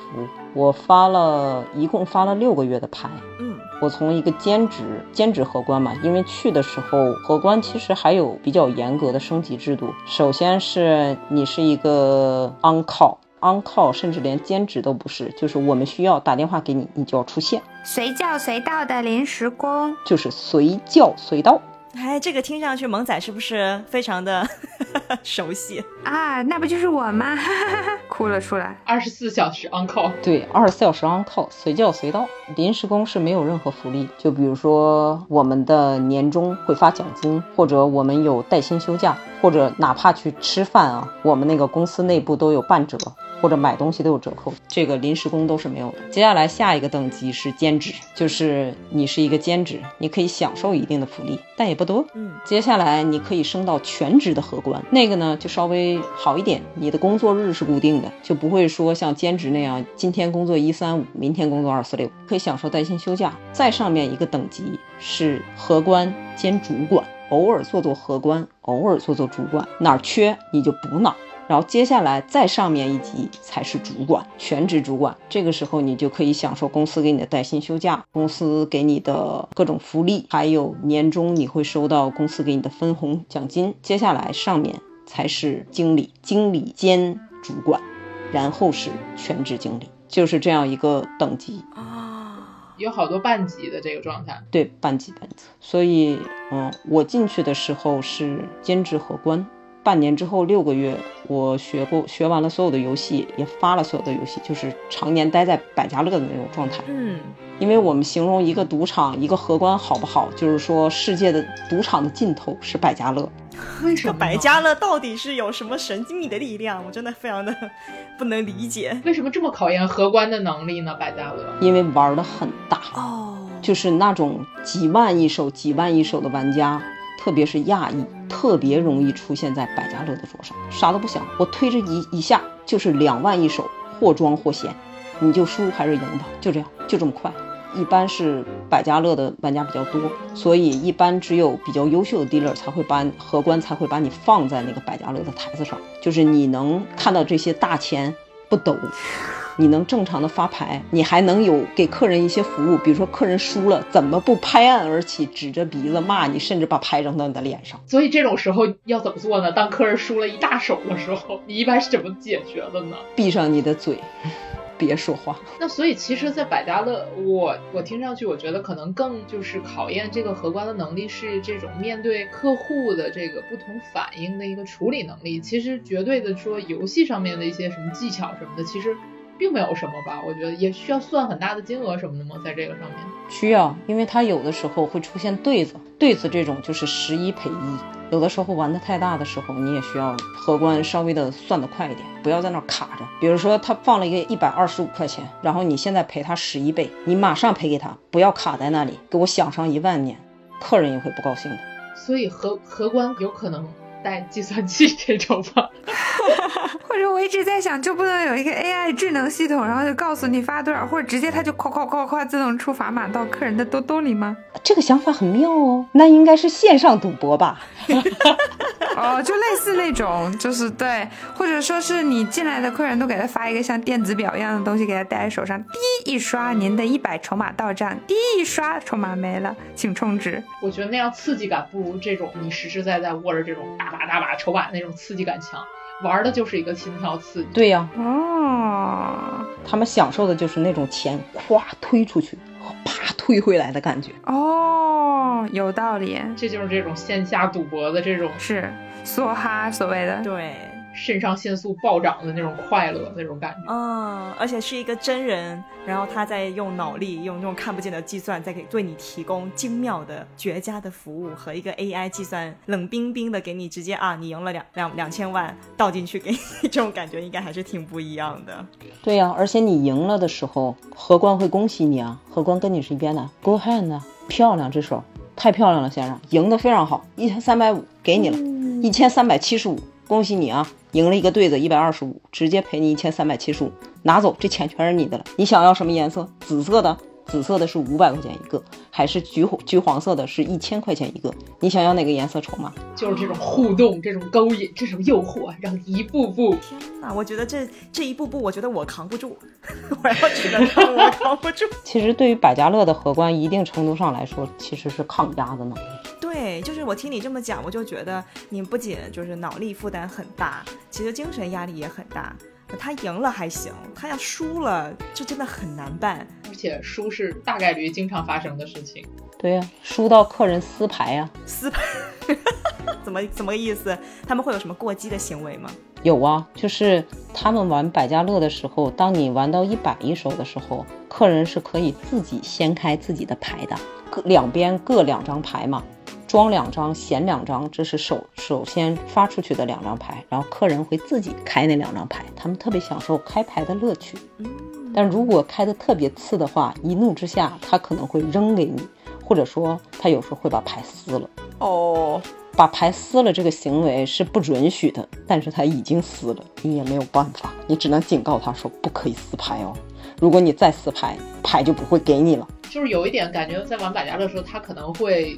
Speaker 5: 我发了一共发了六个月的牌，
Speaker 3: 嗯，
Speaker 5: 我从一个兼职兼职荷官嘛，因为去的时候荷官其实还有比较严格的升级制度。首先是你是一个 on call，on call 甚至连兼职都不是，就是我们需要打电话给你，你就要出现，
Speaker 2: 随叫随到的临时工，
Speaker 5: 就是随叫随到。
Speaker 3: 哎，这个听上去萌仔是不是非常的 熟悉
Speaker 2: 啊？那不就是我吗？哭了出来。
Speaker 4: 二十四小时 on call，
Speaker 5: 对，二十四小时 on call，随叫随到。临时工是没有任何福利，就比如说我们的年终会发奖金，或者我们有带薪休假，或者哪怕去吃饭啊，我们那个公司内部都有半折。或者买东西都有折扣，这个临时工都是没有的。接下来下一个等级是兼职，就是你是一个兼职，你可以享受一定的福利，但也不多。
Speaker 3: 嗯，
Speaker 5: 接下来你可以升到全职的荷官，那个呢就稍微好一点，你的工作日是固定的，就不会说像兼职那样，今天工作一三五，明天工作二四六，可以享受带薪休假。再上面一个等级是荷官兼主管，偶尔做做荷官，偶尔做做主管，哪儿缺你就补哪儿。然后接下来再上面一级才是主管，全职主管。这个时候你就可以享受公司给你的带薪休假，公司给你的各种福利，还有年终你会收到公司给你的分红奖金。接下来上面才是经理，经理兼主管，然后是全职经理，就是这样一个等级
Speaker 3: 啊，
Speaker 4: 有好多半级的这个状态。
Speaker 5: 对，半级半级。所以，嗯，我进去的时候是兼职荷官。半年之后六个月，我学过学完了所有的游戏，也发了所有的游戏，就是常年待在百家乐的那种状态。
Speaker 3: 嗯，
Speaker 5: 因为我们形容一个赌场、一个荷官好不好，就是说世界的赌场的尽头是百家乐。
Speaker 4: 为什么
Speaker 3: 百家乐到底是有什么神秘的力量？我真的非常的 不能理解。
Speaker 4: 为什么这么考验荷官的能力呢？百家乐，
Speaker 5: 因为玩的很大
Speaker 3: 哦，
Speaker 5: 就是那种几万一手、几万一手的玩家。特别是亚裔，特别容易出现在百家乐的桌上。啥都不想，我推着一一下就是两万一手，或庄或闲，你就输还是赢吧，就这样，就这么快。一般是百家乐的玩家比较多，所以一般只有比较优秀的 dealer 才会把荷官才会把你放在那个百家乐的台子上，就是你能看到这些大钱不抖。你能正常的发牌，你还能有给客人一些服务，比如说客人输了，怎么不拍案而起，指着鼻子骂你，甚至把牌扔到你的脸上？
Speaker 4: 所以这种时候要怎么做呢？当客人输了一大手的时候，你一般是怎么解决的呢？
Speaker 5: 闭上你的嘴，别说话。
Speaker 4: 那所以其实，在百家乐，我我听上去，我觉得可能更就是考验这个荷官的能力，是这种面对客户的这个不同反应的一个处理能力。其实绝对的说，游戏上面的一些什么技巧什么的，其实。并没有什么吧，我觉得也需要算很大的金额什么的吗？在这个上面
Speaker 5: 需要，因为它有的时候会出现对子，对子这种就是十一赔一，有的时候玩的太大的时候，你也需要荷官稍微的算的快一点，不要在那卡着。比如说他放了一个一百二十五块钱，然后你现在赔他十一倍，你马上赔给他，不要卡在那里，给我想上一万年，客人也会不高兴的。
Speaker 4: 所以荷荷官有可能。带计算器这种吗？
Speaker 2: 或者我一直在想，就不能有一个 AI 智能系统，然后就告诉你发多少，或者直接它就夸夸夸夸自动出砝码到客人的兜兜里吗？
Speaker 5: 这个想法很妙哦，那应该是线上赌博吧？
Speaker 2: 哦，就类似那种，就是对，或者说是你进来的客人都给他发一个像电子表一样的东西，给他戴在手上，滴一刷，您的一百筹码到账，滴一刷，筹码没了，请充值。
Speaker 4: 我觉得那样刺激感不如这种你实实在在握着这种大把大把抽把那种刺激感强。玩的就是一个心跳刺激。
Speaker 5: 对呀、
Speaker 2: 啊
Speaker 5: 他们享受的就是那种钱咵推出去，啪推回来的感觉。
Speaker 2: 哦，有道理，
Speaker 4: 这就是这种线下赌博的这种
Speaker 2: 是梭哈所谓的。
Speaker 3: 对，
Speaker 4: 肾上腺素暴涨的那种快乐那种感觉。
Speaker 3: 嗯，而且是一个真人，然后他在用脑力，用那种看不见的计算，在给对你提供精妙的、绝佳的服务，和一个 AI 计算冷冰冰的给你直接啊，你赢了两两两千万倒进去给你，这种感觉应该还是挺不一样的。
Speaker 5: 对呀、而且你赢了的时候，荷官会恭喜你啊，荷官跟你是一边的，Go ahead 呢，漂亮，这手太漂亮了，先生，赢得非常好，一千三百五给你了，一千三百七十五，恭喜你啊，赢了一个对子，一百二十五，直接赔你一千三百七十五，拿走，这钱全是你的了。你想要什么颜色？紫色的，紫色的是五百块钱一个，还是橘橘黄色的，是一千块钱一个？你想要哪个颜色筹码？
Speaker 4: 就是这种互动、这种勾引、这种诱惑，让你一步步
Speaker 3: 天哪，我觉得这这一步步，我觉得我扛不住，我要觉得我扛不住。
Speaker 5: 其实对于百家乐的荷官，一定程度上来说，其实是抗压的能力。
Speaker 3: 对，就是我听你这么讲，我就觉得你不仅就是脑力负担很大，其实精神压力也很大。他赢了还行，他要输了，这真的很难办。
Speaker 4: 而且输是大概率经常发生的事情。
Speaker 5: 对呀、输到客人撕牌呀、
Speaker 3: 撕牌，怎么怎么个意思？他们会有什么过激的行为吗？
Speaker 5: 有啊，就是他们玩百家乐的时候，当你玩到一百一手的时候，客人是可以自己掀开自己的牌的，各两边各两张牌嘛，装两张，闲两张，这是首首先发出去的两张牌，然后客人会自己开那两张牌，他们特别享受开牌的乐趣。但如果开的特别次的话，一怒之下他可能会扔给你，或者说他有时候会把牌撕了。
Speaker 3: 哦，
Speaker 5: 把牌撕了这个行为是不允许的，但是他已经撕了，你也没有办法，你只能警告他说不可以撕牌哦。如果你再撕牌，牌就不会给你了。
Speaker 4: 就是有一点感觉，在玩百家乐的时候，他可能会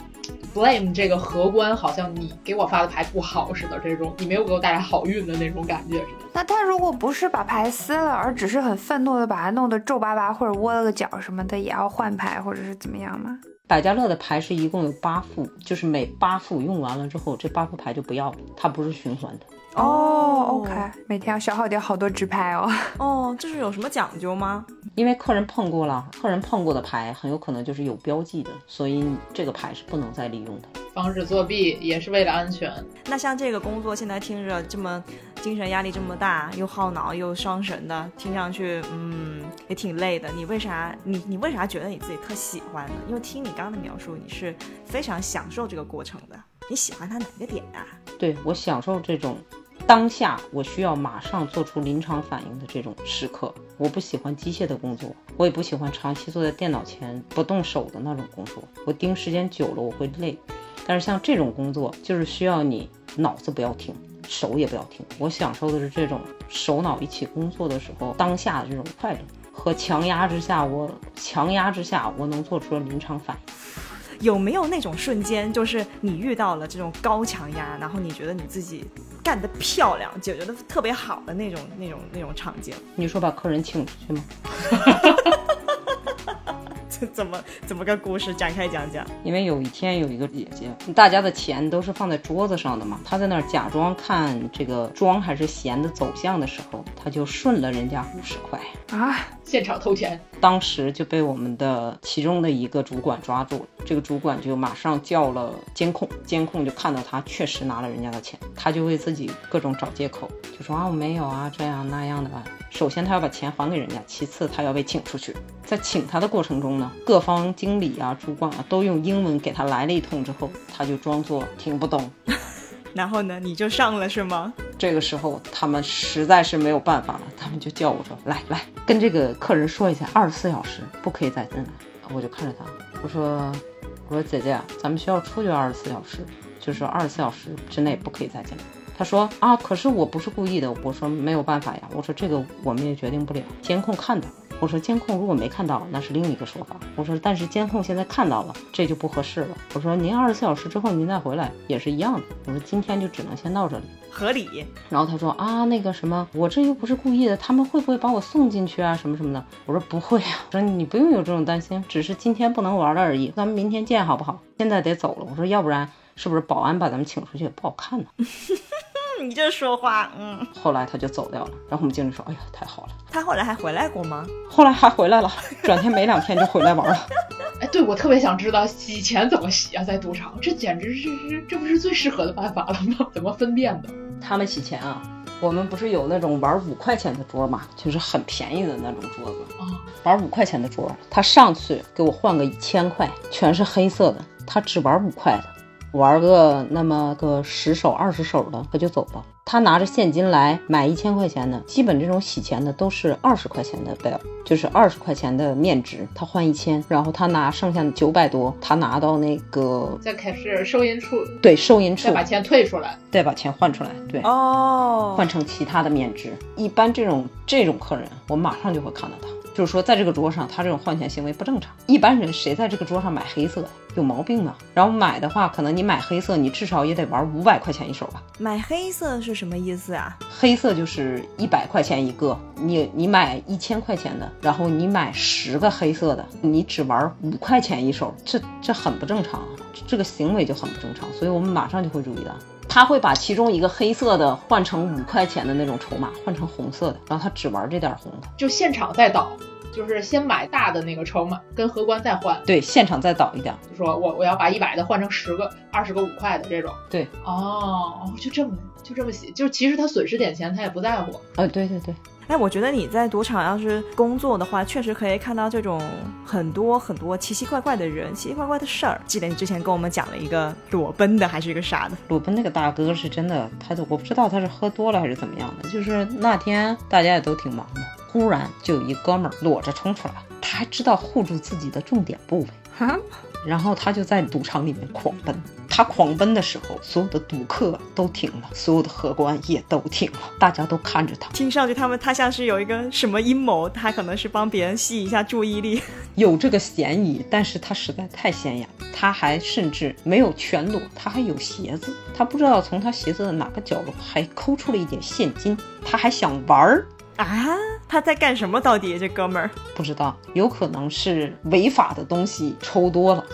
Speaker 4: blame 这个荷官，好像你给我发的牌不好似的，这种你没有给我带来好运的那种感觉似的。
Speaker 2: 那他如果不是把牌撕了，而只是很愤怒的把它弄得皱巴巴或者窝了个角什么的，也要换牌或者是怎么样吗？
Speaker 5: 百家乐的牌是一共有八副，就是每八副用完了之后，这八副牌就不要了，它不是循环的。
Speaker 2: 哦，OK，每天要消耗掉好多纸牌哦。
Speaker 3: 哦，这是有什么讲究吗？
Speaker 5: 因为客人碰过了，客人碰过的牌很有可能就是有标记的，所以这个牌是不能再利用的。
Speaker 4: 防止作弊也是为了安全。
Speaker 3: 那像这个工作，现在听着这么精神压力这么大，又耗脑又伤神的，听上去嗯也挺累的。你为啥你你为啥觉得你自己特喜欢呢？因为听你刚刚的描述，你是非常享受这个过程的。你喜欢它哪个点啊？
Speaker 5: 对我享受这种当下我需要马上做出临场反应的这种时刻。我不喜欢机械的工作，我也不喜欢长期坐在电脑前不动手的那种工作。我盯时间久了我会累，但是像这种工作就是需要你脑子不要停，手也不要停。我享受的是这种手脑一起工作的时候当下的这种快乐。和强压之下，我强压之下，我能做出临场反应。
Speaker 3: 有没有那种瞬间，就是你遇到了这种高强压，然后你觉得你自己干得漂亮，解决的特别好的那种、那种、那种场景？
Speaker 5: 你说把客人请出去吗？
Speaker 3: 这怎么怎么个故事展开讲讲？
Speaker 5: 因为有一天有一个姐姐，大家的钱都是放在桌子上的嘛，她在那儿假装看这个庄还是闲的走向的时候，她就顺了人家五十块，
Speaker 2: 啊，
Speaker 4: 现场偷钱，
Speaker 5: 当时就被我们的其中的一个主管抓住了。这个主管就马上叫了监控，监控就看到他确实拿了人家的钱，他就为自己各种找借口，就说啊我没有啊这样那样的吧。首先他要把钱还给人家，其次他要被请出去。在请他的过程中呢，各方经理啊、主管啊都用英文给他来了一通之后，他就装作听不懂。
Speaker 3: 然后呢，你就上了是吗？
Speaker 5: 这个时候他们实在是没有办法了，他们就叫我说来来，跟这个客人说一下，二十四小时不可以再进来。我就看着他，我说我说姐姐，咱们需要出去二十四小时，就是二十四小时之内不可以再进来。他说啊，可是我不是故意的。我说没有办法呀，我说这个我们也决定不了，监控看到。我说监控如果没看到，那是另一个说法。我说但是监控现在看到了，这就不合适了。我说您二十四小时之后您再回来也是一样的。我说今天就只能先到这里。
Speaker 3: 合理。
Speaker 5: 然后他说啊，那个什么，我这又不是故意的，他们会不会把我送进去啊，什么什么的？我说不会啊，我说你不用有这种担心，只是今天不能玩了而已，咱们明天见好不好？现在得走了。我说要不然是不是保安把咱们请出去也不好看呢？
Speaker 3: 你这说话，嗯。
Speaker 5: 后来他就走掉了。然后我们经理说，哎呀，太好了。
Speaker 3: 他后来还回来过吗？
Speaker 5: 后来还回来了，转天没两天就回来玩了。
Speaker 4: 哎，对，我特别想知道洗钱怎么洗啊，在赌场，这简直是是，这不是最适合的办法了吗？怎么分辨的？
Speaker 5: 他们洗钱啊，我们不是有那种玩五块钱的桌嘛，就是很便宜的那种桌子
Speaker 4: 啊，
Speaker 5: 玩五块钱的桌，他上去给我换个一千块，全是黑色的，他只玩五块的。玩个那么个十手二十手的，他就走了。他拿着现金来买一千块钱的，基本这种洗钱的都是二十块钱的 bill，就是二十块钱的面值，他换一千，然后他拿剩下的九百多，他拿到那个
Speaker 4: 再开始收银处，
Speaker 5: 对，收银处
Speaker 4: 再把钱退出来，
Speaker 5: 再把钱换出来，对，
Speaker 3: 哦，
Speaker 5: 换成其他的面值。一般这种这种客人，我马上就会看到他。就是说，在这个桌上，他这种换钱行为不正常。一般人谁在这个桌上买黑色，有毛病吗？然后买的话，可能你买黑色，你至少也得玩五百块钱一手吧？
Speaker 3: 买黑色是什么意思啊？
Speaker 5: 黑色就是一百块钱一个，你你买一千块钱的，然后你买十个黑色的，你只玩五块钱一手，这这很不正常，这个行为就很不正常，所以我们马上就会注意到。他会把其中一个黑色的换成五块钱的那种筹码，换成红色的，然后他只玩这点红。的，
Speaker 4: 就现场再倒，就是先买大的那个筹码，跟荷官再换。
Speaker 5: 对，现场再倒一点，
Speaker 4: 就说我我要把一百的换成十个、二十个五块的这种。
Speaker 5: 对，
Speaker 4: 哦，就这么就这么写，就其实他损失点钱他也不在乎。
Speaker 5: 啊，对对对。
Speaker 3: 哎，我觉得你在赌场要是工作的话，确实可以看到这种很多很多奇奇怪怪的人、奇奇怪怪的事儿。记得你之前跟我们讲了一个裸奔的，还是一个啥的？
Speaker 5: 裸奔那个大哥是真的，他我不知道他是喝多了还是怎么样的。就是那天大家也都挺忙的，忽然就有一哥们儿裸着冲出来，他还知道护住自己的重点部位。
Speaker 2: 哈，
Speaker 5: 然后他就在赌场里面狂奔。他狂奔的时候，所有的赌客都停了，所有的荷官也都停了，大家都看着他。
Speaker 3: 听上去他们他像是有一个什么阴谋，他可能是帮别人吸一下注意力，
Speaker 5: 有这个嫌疑。但是他实在太显眼，他还甚至没有全裸，他还有鞋子。他不知道从他鞋子的哪个角落还抠出了一点现金，他还想玩儿
Speaker 3: 啊？他在干什么？到底这哥们儿
Speaker 5: 不知道，有可能是违法的东西抽多了，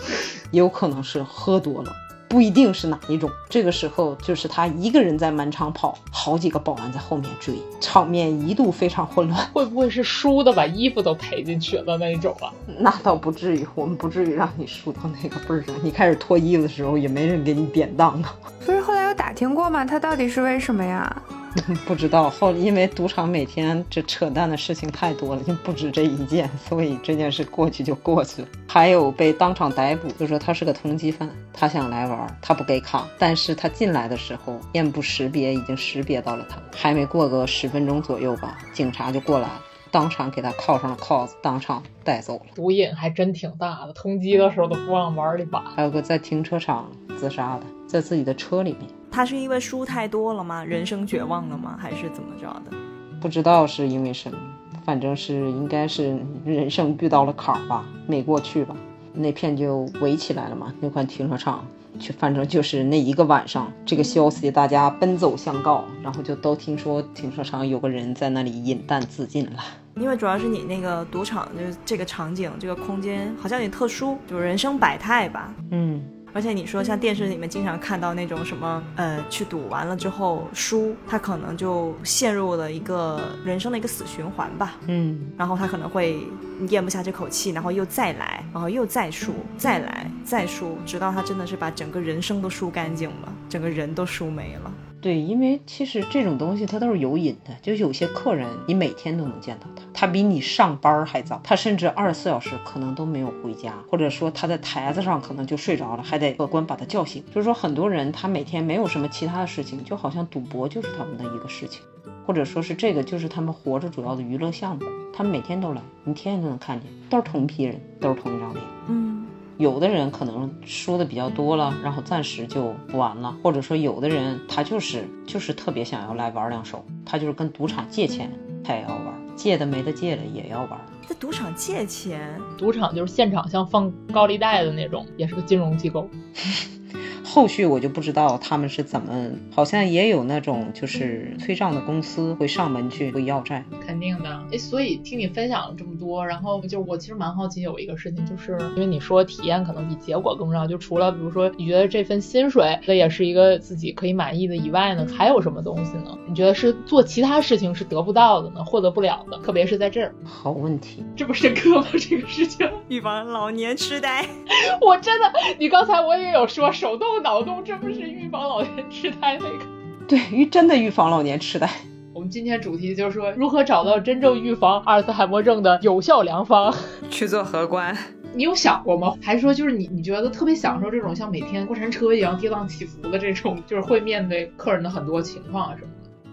Speaker 5: 也有可能是喝多了。不一定是哪一种，这个时候就是他一个人在满场跑，好几个保安在后面追，场面一度非常混乱。
Speaker 4: 会不会是输的把衣服都赔进去了那一种啊？
Speaker 5: 那倒不至于，我们不至于让你输到那个份上。你开始脱衣服的时候，也没人给你典当啊。
Speaker 2: 所以后来有打听过吗？他到底是为什么呀？
Speaker 5: 不知道后，因为赌场每天这扯淡的事情太多了，就不止这一件，所以这件事过去就过去了。还有被当场逮捕，就说他是个通缉犯，他想来玩，他不给卡，但是他进来的时候面部识别已经识别到了他，还没过个十分钟左右吧，警察就过来了，当场给他铐上了铐子，当场带走了。
Speaker 4: 毒瘾还真挺大的，通缉的时候都不忘玩一把。
Speaker 5: 还有个在停车场自杀的，在自己的车里面。
Speaker 3: 他是因为输太多了吗？人生绝望了吗？还是怎么着的？
Speaker 5: 不知道是因为什么，反正是应该是人生遇到了坎儿吧，没过去吧，那片就围起来了嘛。那块停车场，就反正就是那一个晚上，这个消息大家奔走相告，然后就都听说停车场有个人在那里饮弹自尽了。
Speaker 3: 因为主要是你那个赌场，就是这个场景，这个空间好像也特殊，就是人生百态吧。
Speaker 5: 嗯。
Speaker 3: 而且你说像电视里面经常看到那种什么，呃，去赌完了之后输，他可能就陷入了一个人生的一个死循环吧。
Speaker 5: 嗯，
Speaker 3: 然后他可能会咽不下这口气，然后又再来，然后又再输，再来再输，直到他真的是把整个人生都输干净了，整个人都输没了。
Speaker 5: 对，因为其实这种东西它都是有瘾的，就有些客人你每天都能见到他，他比你上班还早，他甚至二十四小时可能都没有回家，或者说他在台子上可能就睡着了，还得客官把他叫醒。就是说很多人他每天没有什么其他的事情，就好像赌博就是他们的一个事情，或者说是这个就是他们活着主要的娱乐项目，他们每天都来，你天天都能看见，都是同一批人，都是同一张脸。
Speaker 3: 嗯。
Speaker 5: 有的人可能输的比较多了，然后暂时就不玩了，或者说有的人他就是就是特别想要来玩两手，他就是跟赌场借钱，他也要玩，借的没得借的也要玩。
Speaker 3: 在赌场借钱，
Speaker 4: 赌场就是现场像放高利贷的那种，也是个金融 机构。
Speaker 5: 后续我就不知道他们是怎么，好像也有那种就是催账的公司会上门去会要债。
Speaker 4: 肯定的，哎，所以听你分享了这么多，然后就我其实蛮好奇有一个事情，就是因为你说体验可能比结果更重要，就除了比如说你觉得这份薪水这也是一个自己可以满意的以外呢，还有什么东西呢？你觉得是做其他事情是得不到的呢，获得不了的，特别是在这儿，
Speaker 5: 好问题，
Speaker 4: 这不深刻吗？这个事情，
Speaker 3: 预防老年痴呆。
Speaker 4: 我真的，你刚才我也有说手动。脑洞，这不是预防老年痴呆那个？
Speaker 5: 对，预真的预防老年痴呆。
Speaker 4: 我们今天主题就是说，如何找到真正预防阿尔茨海默症的有效良方？
Speaker 2: 去做荷官。
Speaker 4: 你有想过吗？还是说，就是你你觉得特别享受这种像每天过山车一样跌宕起伏的这种，就是会面对客人的很多情况啊什么？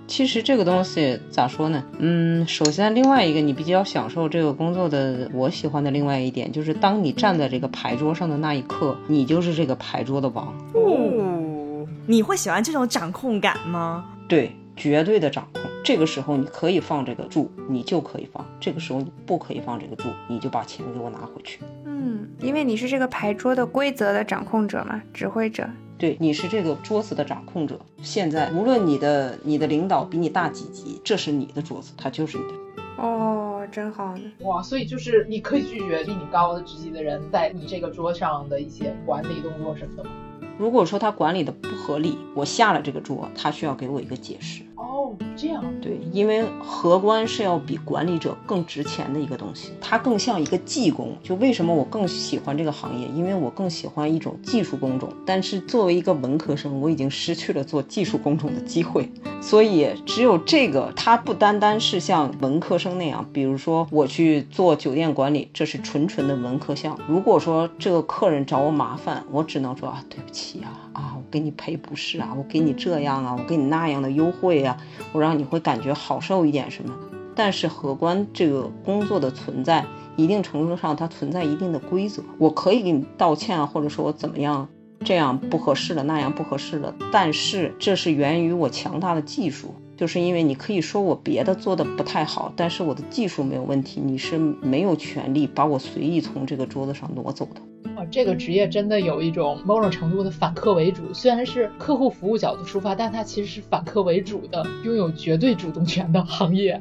Speaker 5: 其实这个东西咋说呢？嗯，首先另外一个你比较享受这个工作的，我喜欢的另外一点就是，当你站在这个牌桌上的那一刻，你就是这个牌桌的王。
Speaker 3: 哦，你会喜欢这种掌控感吗？
Speaker 5: 对，绝对的掌控。这个时候你可以放这个注，你就可以放；这个时候你不可以放这个注，你就把钱给我拿回去。
Speaker 2: 嗯，因为你是这个牌桌的规则的掌控者嘛，指挥者。
Speaker 5: 对，你是这个桌子的掌控者。现在无论你的你的领导比你大几级，这是你的桌子，他就是你的。
Speaker 2: 哦，真好呢。
Speaker 4: 哇，所以就是你可以拒绝比你高的职级的人在你这个桌上的一些管理动作什么的吗？
Speaker 5: 如果说他管理的不合理，我下了这个桌，他需要给我一个解释。
Speaker 4: 哦，这样
Speaker 5: 对，因为荷官是要比管理者更值钱的一个东西，它更像一个技工。就为什么我更喜欢这个行业？因为我更喜欢一种技术工种。但是作为一个文科生，我已经失去了做技术工种的机会。所以只有这个，它不单单是像文科生那样，比如说我去做酒店管理，这是纯纯的文科项。如果说这个客人找我麻烦，我只能说啊，对不起啊，啊，我给你赔不是啊，我给你这样啊，我给你那样的优惠啊。我让你会感觉好受一点什么，但是荷官这个工作的存在，一定程度上它存在一定的规则。我可以给你道歉，或者说我怎么样，这样不合适了，那样不合适了。但是这是源于我强大的技术，就是因为你可以说我别的做的不太好，但是我的技术没有问题，你是没有权利把我随意从这个桌子上挪走的。
Speaker 4: 哇，这个职业真的有一种某种程度的反客为主，虽然是客户服务角度出发，但它其实是反客为主的，拥有绝对主动权的行业。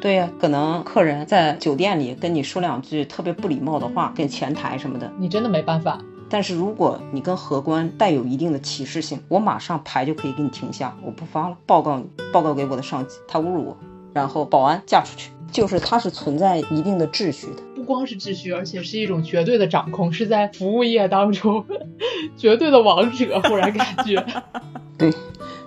Speaker 5: 对呀，可能客人在酒店里跟你说两句特别不礼貌的话，跟前台什么的，
Speaker 4: 你真的没办法。
Speaker 5: 但是如果你跟荷官带有一定的歧视性，我马上牌就可以给你停下，我不发了，报告你，报告给我的上级，他侮辱我，然后保安架出去。就是它是存在一定的秩序的，
Speaker 4: 不光是秩序，而且是一种绝对的掌控，是在服务业当中 绝对的王者。忽然感觉，
Speaker 5: 对，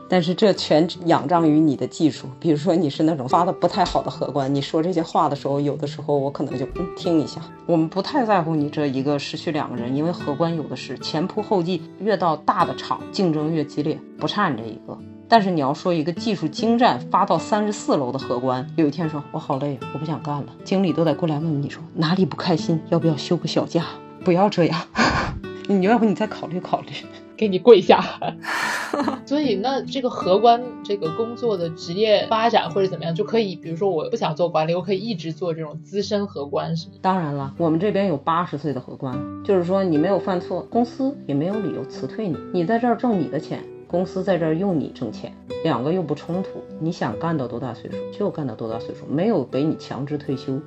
Speaker 5: 但是这全仰仗于你的技术。比如说你是那种发的不太好的荷官，你说这些话的时候，有的时候我可能就听一下。我们不太在乎你这一个失去两个人，因为荷官有的是前仆后继，越到大的厂竞争越激烈，不差你这一个。但是你要说一个技术精湛发到三十四楼的荷官，有一天说我好累，我不想干了，经理都得过来问问你说哪里不开心，要不要休个小假？不要这样，你要不你再考虑考虑，
Speaker 4: 给你跪下。所以那这个荷官这个工作的职业发展或者怎么样，就可以，比如说我不想做管理，我可以一直做这种资深荷官，是吗？
Speaker 5: 当然了，我们这边有八十岁的荷官，就是说你没有犯错，公司也没有理由辞退你，你在这儿挣你的钱。公司在这儿用你挣钱，两个又不冲突。你想干到多大岁数就干到多大岁数，没有给你强制退休。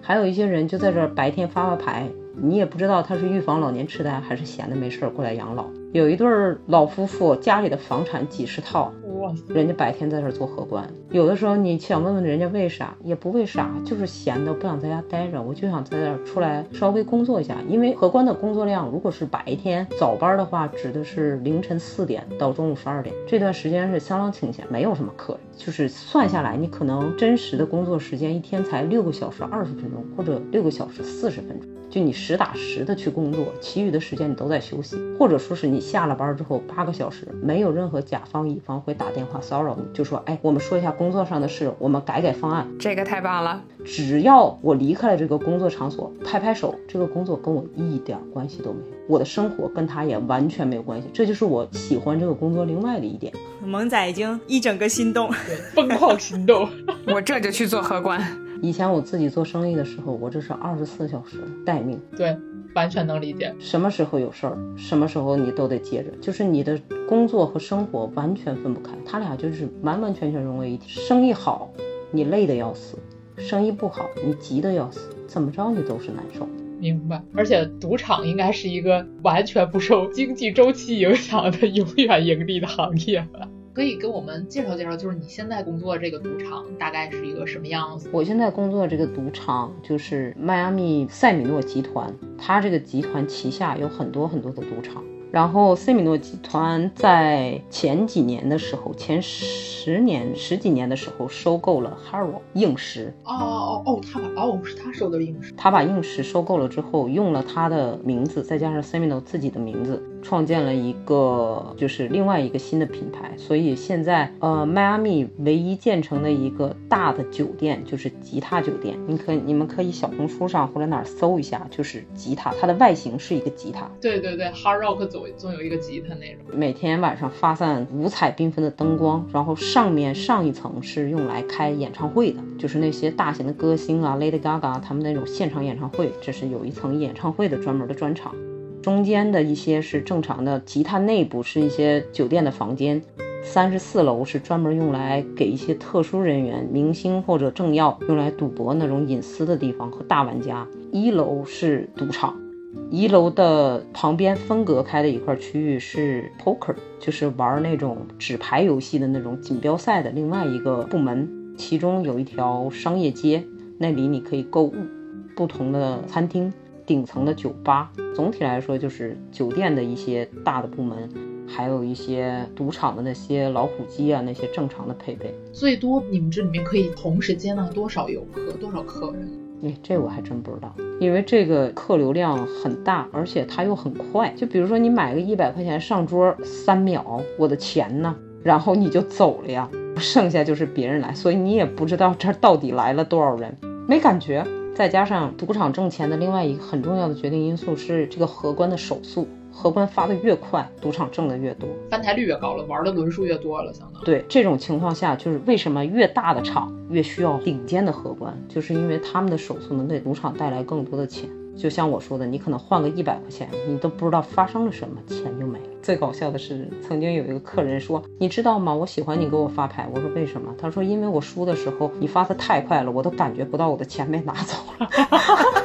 Speaker 5: 还有一些人就在这儿白天发发牌，你也不知道他是预防老年痴呆还是闲的没事儿过来养老。有一对老夫妇，家里的房产几十套，哇，人家白天在这儿做荷官。有的时候你想问问人家为啥，也不为啥，就是闲的不想在家待着，我就想在这儿出来稍微工作一下。因为荷官的工作量，如果是白天早班的话，指的是凌晨四点到中午十二点，这段时间是相当清闲，没有什么客人。就是算下来，你可能真实的工作时间一天才六个小时二十分钟，或者六个小时四十分钟。就你实打实的去工作，其余的时间你都在休息，或者说是你下了班之后八个小时，没有任何甲方乙方会打电话骚扰你，就说，哎，我们说一下工作上的事，我们改改方案。
Speaker 2: 这个太棒了。
Speaker 5: 只要我离开了这个工作场所，拍拍手，这个工作跟我一点关系都没有，我的生活跟他也完全没有关系。这就是我喜欢这个工作另外的一点。
Speaker 3: 萌仔已经一整个心动，
Speaker 4: 对，疯狂行动。
Speaker 2: 我这就去做荷官。
Speaker 5: 以前我自己做生意的时候，我这是二十四小时待命。
Speaker 4: 对，完全能理解。
Speaker 5: 什么时候有事儿，什么时候你都得接着，就是你的工作和生活完全分不开，他俩就是完完全全融为一体。生意好，你累得要死；生意不好，你急得要死。怎么着你都是难受。
Speaker 4: 明白。而且赌场应该是一个完全不受经济周期影响的永远盈利的行业吧。可以给我们介绍介绍，就是你现在工作这个赌场大概是一个什么样子？
Speaker 5: 我现在工作这个赌场就是迈阿密塞米诺集团，它这个集团旗下有很多很多的赌场。然后塞米诺集团在前几年的时候，前十年十几年的时候收购了 Haro 硬石。
Speaker 4: 哦哦哦，他把哦是他收的硬石。
Speaker 5: 他把硬石收购了之后，用了他的名字，再加上 Semino 自己的名字，创建了一个就是另外一个新的品牌。所以现在呃，迈阿密唯一建成的一个大的酒店就是吉他酒店。你可你们可以小红书上或者哪儿搜一下，就是吉他，它的外形是一个吉他。
Speaker 4: 对对对，Hard Rock 总总有一个吉他那种。
Speaker 5: 每天晚上发散五彩缤纷的灯光，然后上面上一层是用来开演唱会的，就是那些大型的歌星啊，Lady Gaga 他们那种现场演唱会，这是有一层演唱会的专门的专场。中间的一些是正常的吉他内部是一些酒店的房间，三十四楼是专门用来给一些特殊人员、明星或者政要用来赌博那种隐私的地方和大玩家。一楼是赌场。一楼的旁边分隔开的一块区域是 poker，就是玩那种纸牌游戏的那种锦标赛的另外一个部门。其中有一条商业街，那里你可以购物，不同的餐厅，顶层的酒吧。总体来说就是酒店的一些大的部门，还有一些赌场的那些老虎机啊，那些正常的配备。
Speaker 4: 最多你们这里面可以同时接纳多少游客，多少客人？
Speaker 5: 哎，这我还真不知道，因为这个客流量很大，而且它又很快。就比如说你买个一百块钱上桌，三秒，我的钱呢？然后你就走了呀，剩下就是别人来，所以你也不知道这到底来了多少人，没感觉。再加上赌场挣钱的另外一个很重要的决定因素是这个荷官的手速。荷官发的越快，赌场挣的越多，
Speaker 4: 翻台率越高了，玩的轮数越多了，相当
Speaker 5: 对这种情况下，就是为什么越大的场越需要顶尖的荷官，就是因为他们的手速能给赌场带来更多的钱。就像我说的，你可能换个一百块钱，你都不知道发生了什么，钱就没了。最搞笑的是，曾经有一个客人说：“你知道吗？我喜欢你给我发牌。”我说：“为什么？”他说：“因为我输的时候你发的太快了，我都感觉不到我的钱被拿走了。”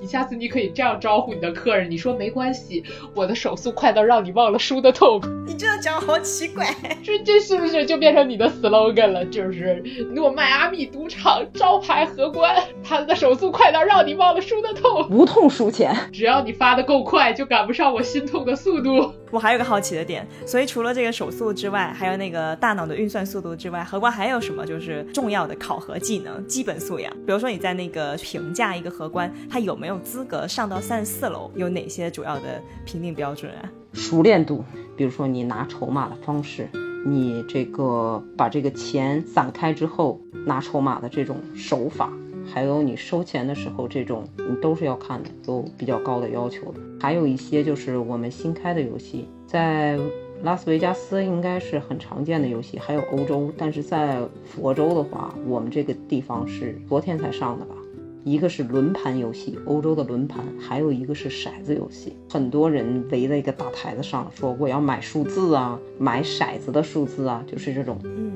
Speaker 4: 你下次你可以这样招呼你的客人，你说没关系，我的手速快到让你忘了输的痛。
Speaker 3: 你这样讲好奇怪，
Speaker 4: 这这是不是就变成你的 slogan 了？就是诺迈阿密赌场招牌荷官，他的手速快到让你忘了输的痛，
Speaker 5: 无痛输钱，
Speaker 4: 只要你发的够快，就赶不上我心痛的速度。
Speaker 3: 我还有个好奇的点，所以除了这个手速之外，还有那个大脑的运算速度之外，荷官还有什么就是重要的考核技能、基本素养？比如说你在那个评价一个荷官，他有没有资格上到三十四楼？有哪些主要的评定标准啊？
Speaker 5: 熟练度，比如说你拿筹码的方式，你这个把这个钱散开之后拿筹码的这种手法。还有你收钱的时候，这种你都是要看的，有比较高的要求的。还有一些就是我们新开的游戏，在拉斯维加斯应该是很常见的游戏，还有欧洲，但是在佛州的话，我们这个地方是昨天才上的吧？一个是轮盘游戏，欧洲的轮盘，还有一个是骰子游戏。很多人围在一个大台子上，说我要买数字啊，买骰子的数字啊，就是这种，
Speaker 3: 嗯。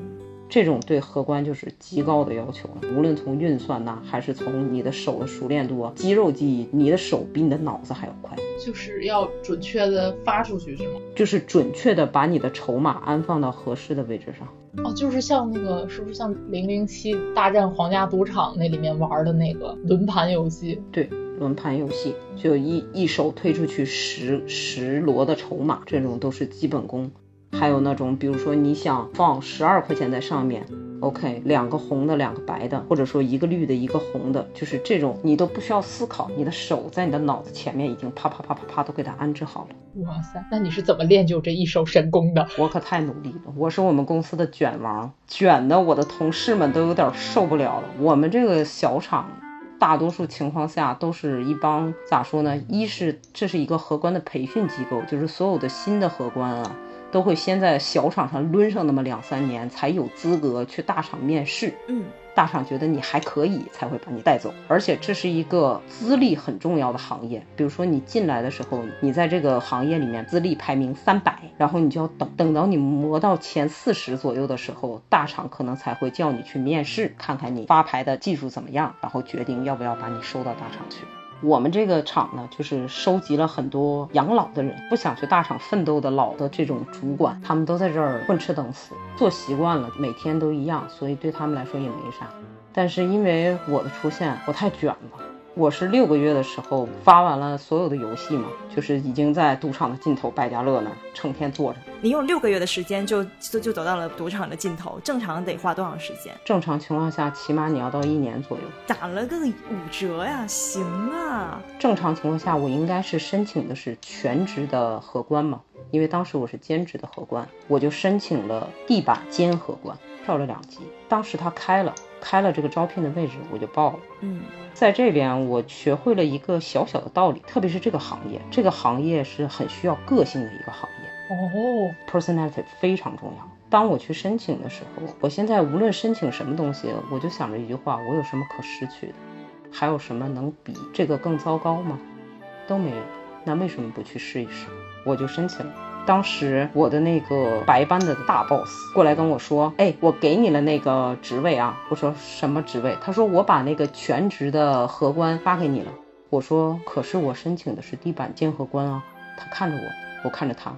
Speaker 5: 这种对荷官就是极高的要求了，无论从运算呐，还是从你的手的熟练度啊，肌肉记忆，你的手比你的脑子还要快，
Speaker 4: 就是要准确的发出去，是吗？
Speaker 5: 就是准确的把你的筹码安放到合适的位置上。
Speaker 4: 哦，就是像那个，是不是像零零七大战皇家赌场那里面玩的那个轮盘游戏？
Speaker 5: 对，轮盘游戏就一一手推出去十十摞的筹码，这种都是基本功。还有那种，比如说你想放十二块钱在上面，OK，两个红的，两个白的，或者说一个绿的，一个红的，就是这种，你都不需要思考，你的手在你的脑子前面已经啪啪啪啪啪都给它安置好了。
Speaker 4: 哇塞，那你是怎么练就这一手神功的？
Speaker 5: 我可太努力了，我是我们公司的卷王，卷的我的同事们都有点受不了了。我们这个小厂。大多数情况下都是一帮咋说呢？一是这是一个荷官的培训机构，就是所有的新的荷官啊，都会先在小厂上抡上那么两三年，才有资格去大厂面试。
Speaker 3: 嗯。
Speaker 5: 大厂觉得你还可以，才会把你带走。而且这是一个资历很重要的行业。比如说你进来的时候，你在这个行业里面资历排名三百，然后你就要等等到你磨到前四十左右的时候，大厂可能才会叫你去面试，看看你发牌的技术怎么样，然后决定要不要把你收到大厂去。我们这个厂呢，就是收集了很多养老的人，不想去大厂奋斗的老的这种主管，他们都在这儿混吃等死，做习惯了，每天都一样，所以对他们来说也没啥。但是因为我的出现，我太卷了。我是六个月的时候发完了所有的游戏嘛，就是已经在赌场的尽头百家乐那儿成天坐着。
Speaker 3: 你用六个月的时间就就就走到了赌场的尽头，正常得花多长时间？
Speaker 5: 正常情况下，起码你要到一年左右。
Speaker 3: 打了个五折呀，行啊。
Speaker 5: 正常情况下，我应该是申请的是全职的荷官嘛，因为当时我是兼职的荷官，我就申请了地板兼荷官，跳了两级。当时他开了。开了这个招聘的位置，我就报了。
Speaker 3: 嗯，
Speaker 5: 在这边我学会了一个小小的道理，特别是这个行业，这个行业是很需要个性的一个行业。
Speaker 4: 哦
Speaker 5: ，personality 非常重要。当我去申请的时候，我现在无论申请什么东西，我就想着一句话：我有什么可失去的？还有什么能比这个更糟糕吗？都没有。那为什么不去试一试？我就申请了。当时我的那个白班的大 boss 过来跟我说：“哎，我给你了那个职位啊。”我说：“什么职位？”他说：“我把那个全职的荷官发给你了。”我说：“可是我申请的是地板兼荷官啊。”他看着我，我看着他，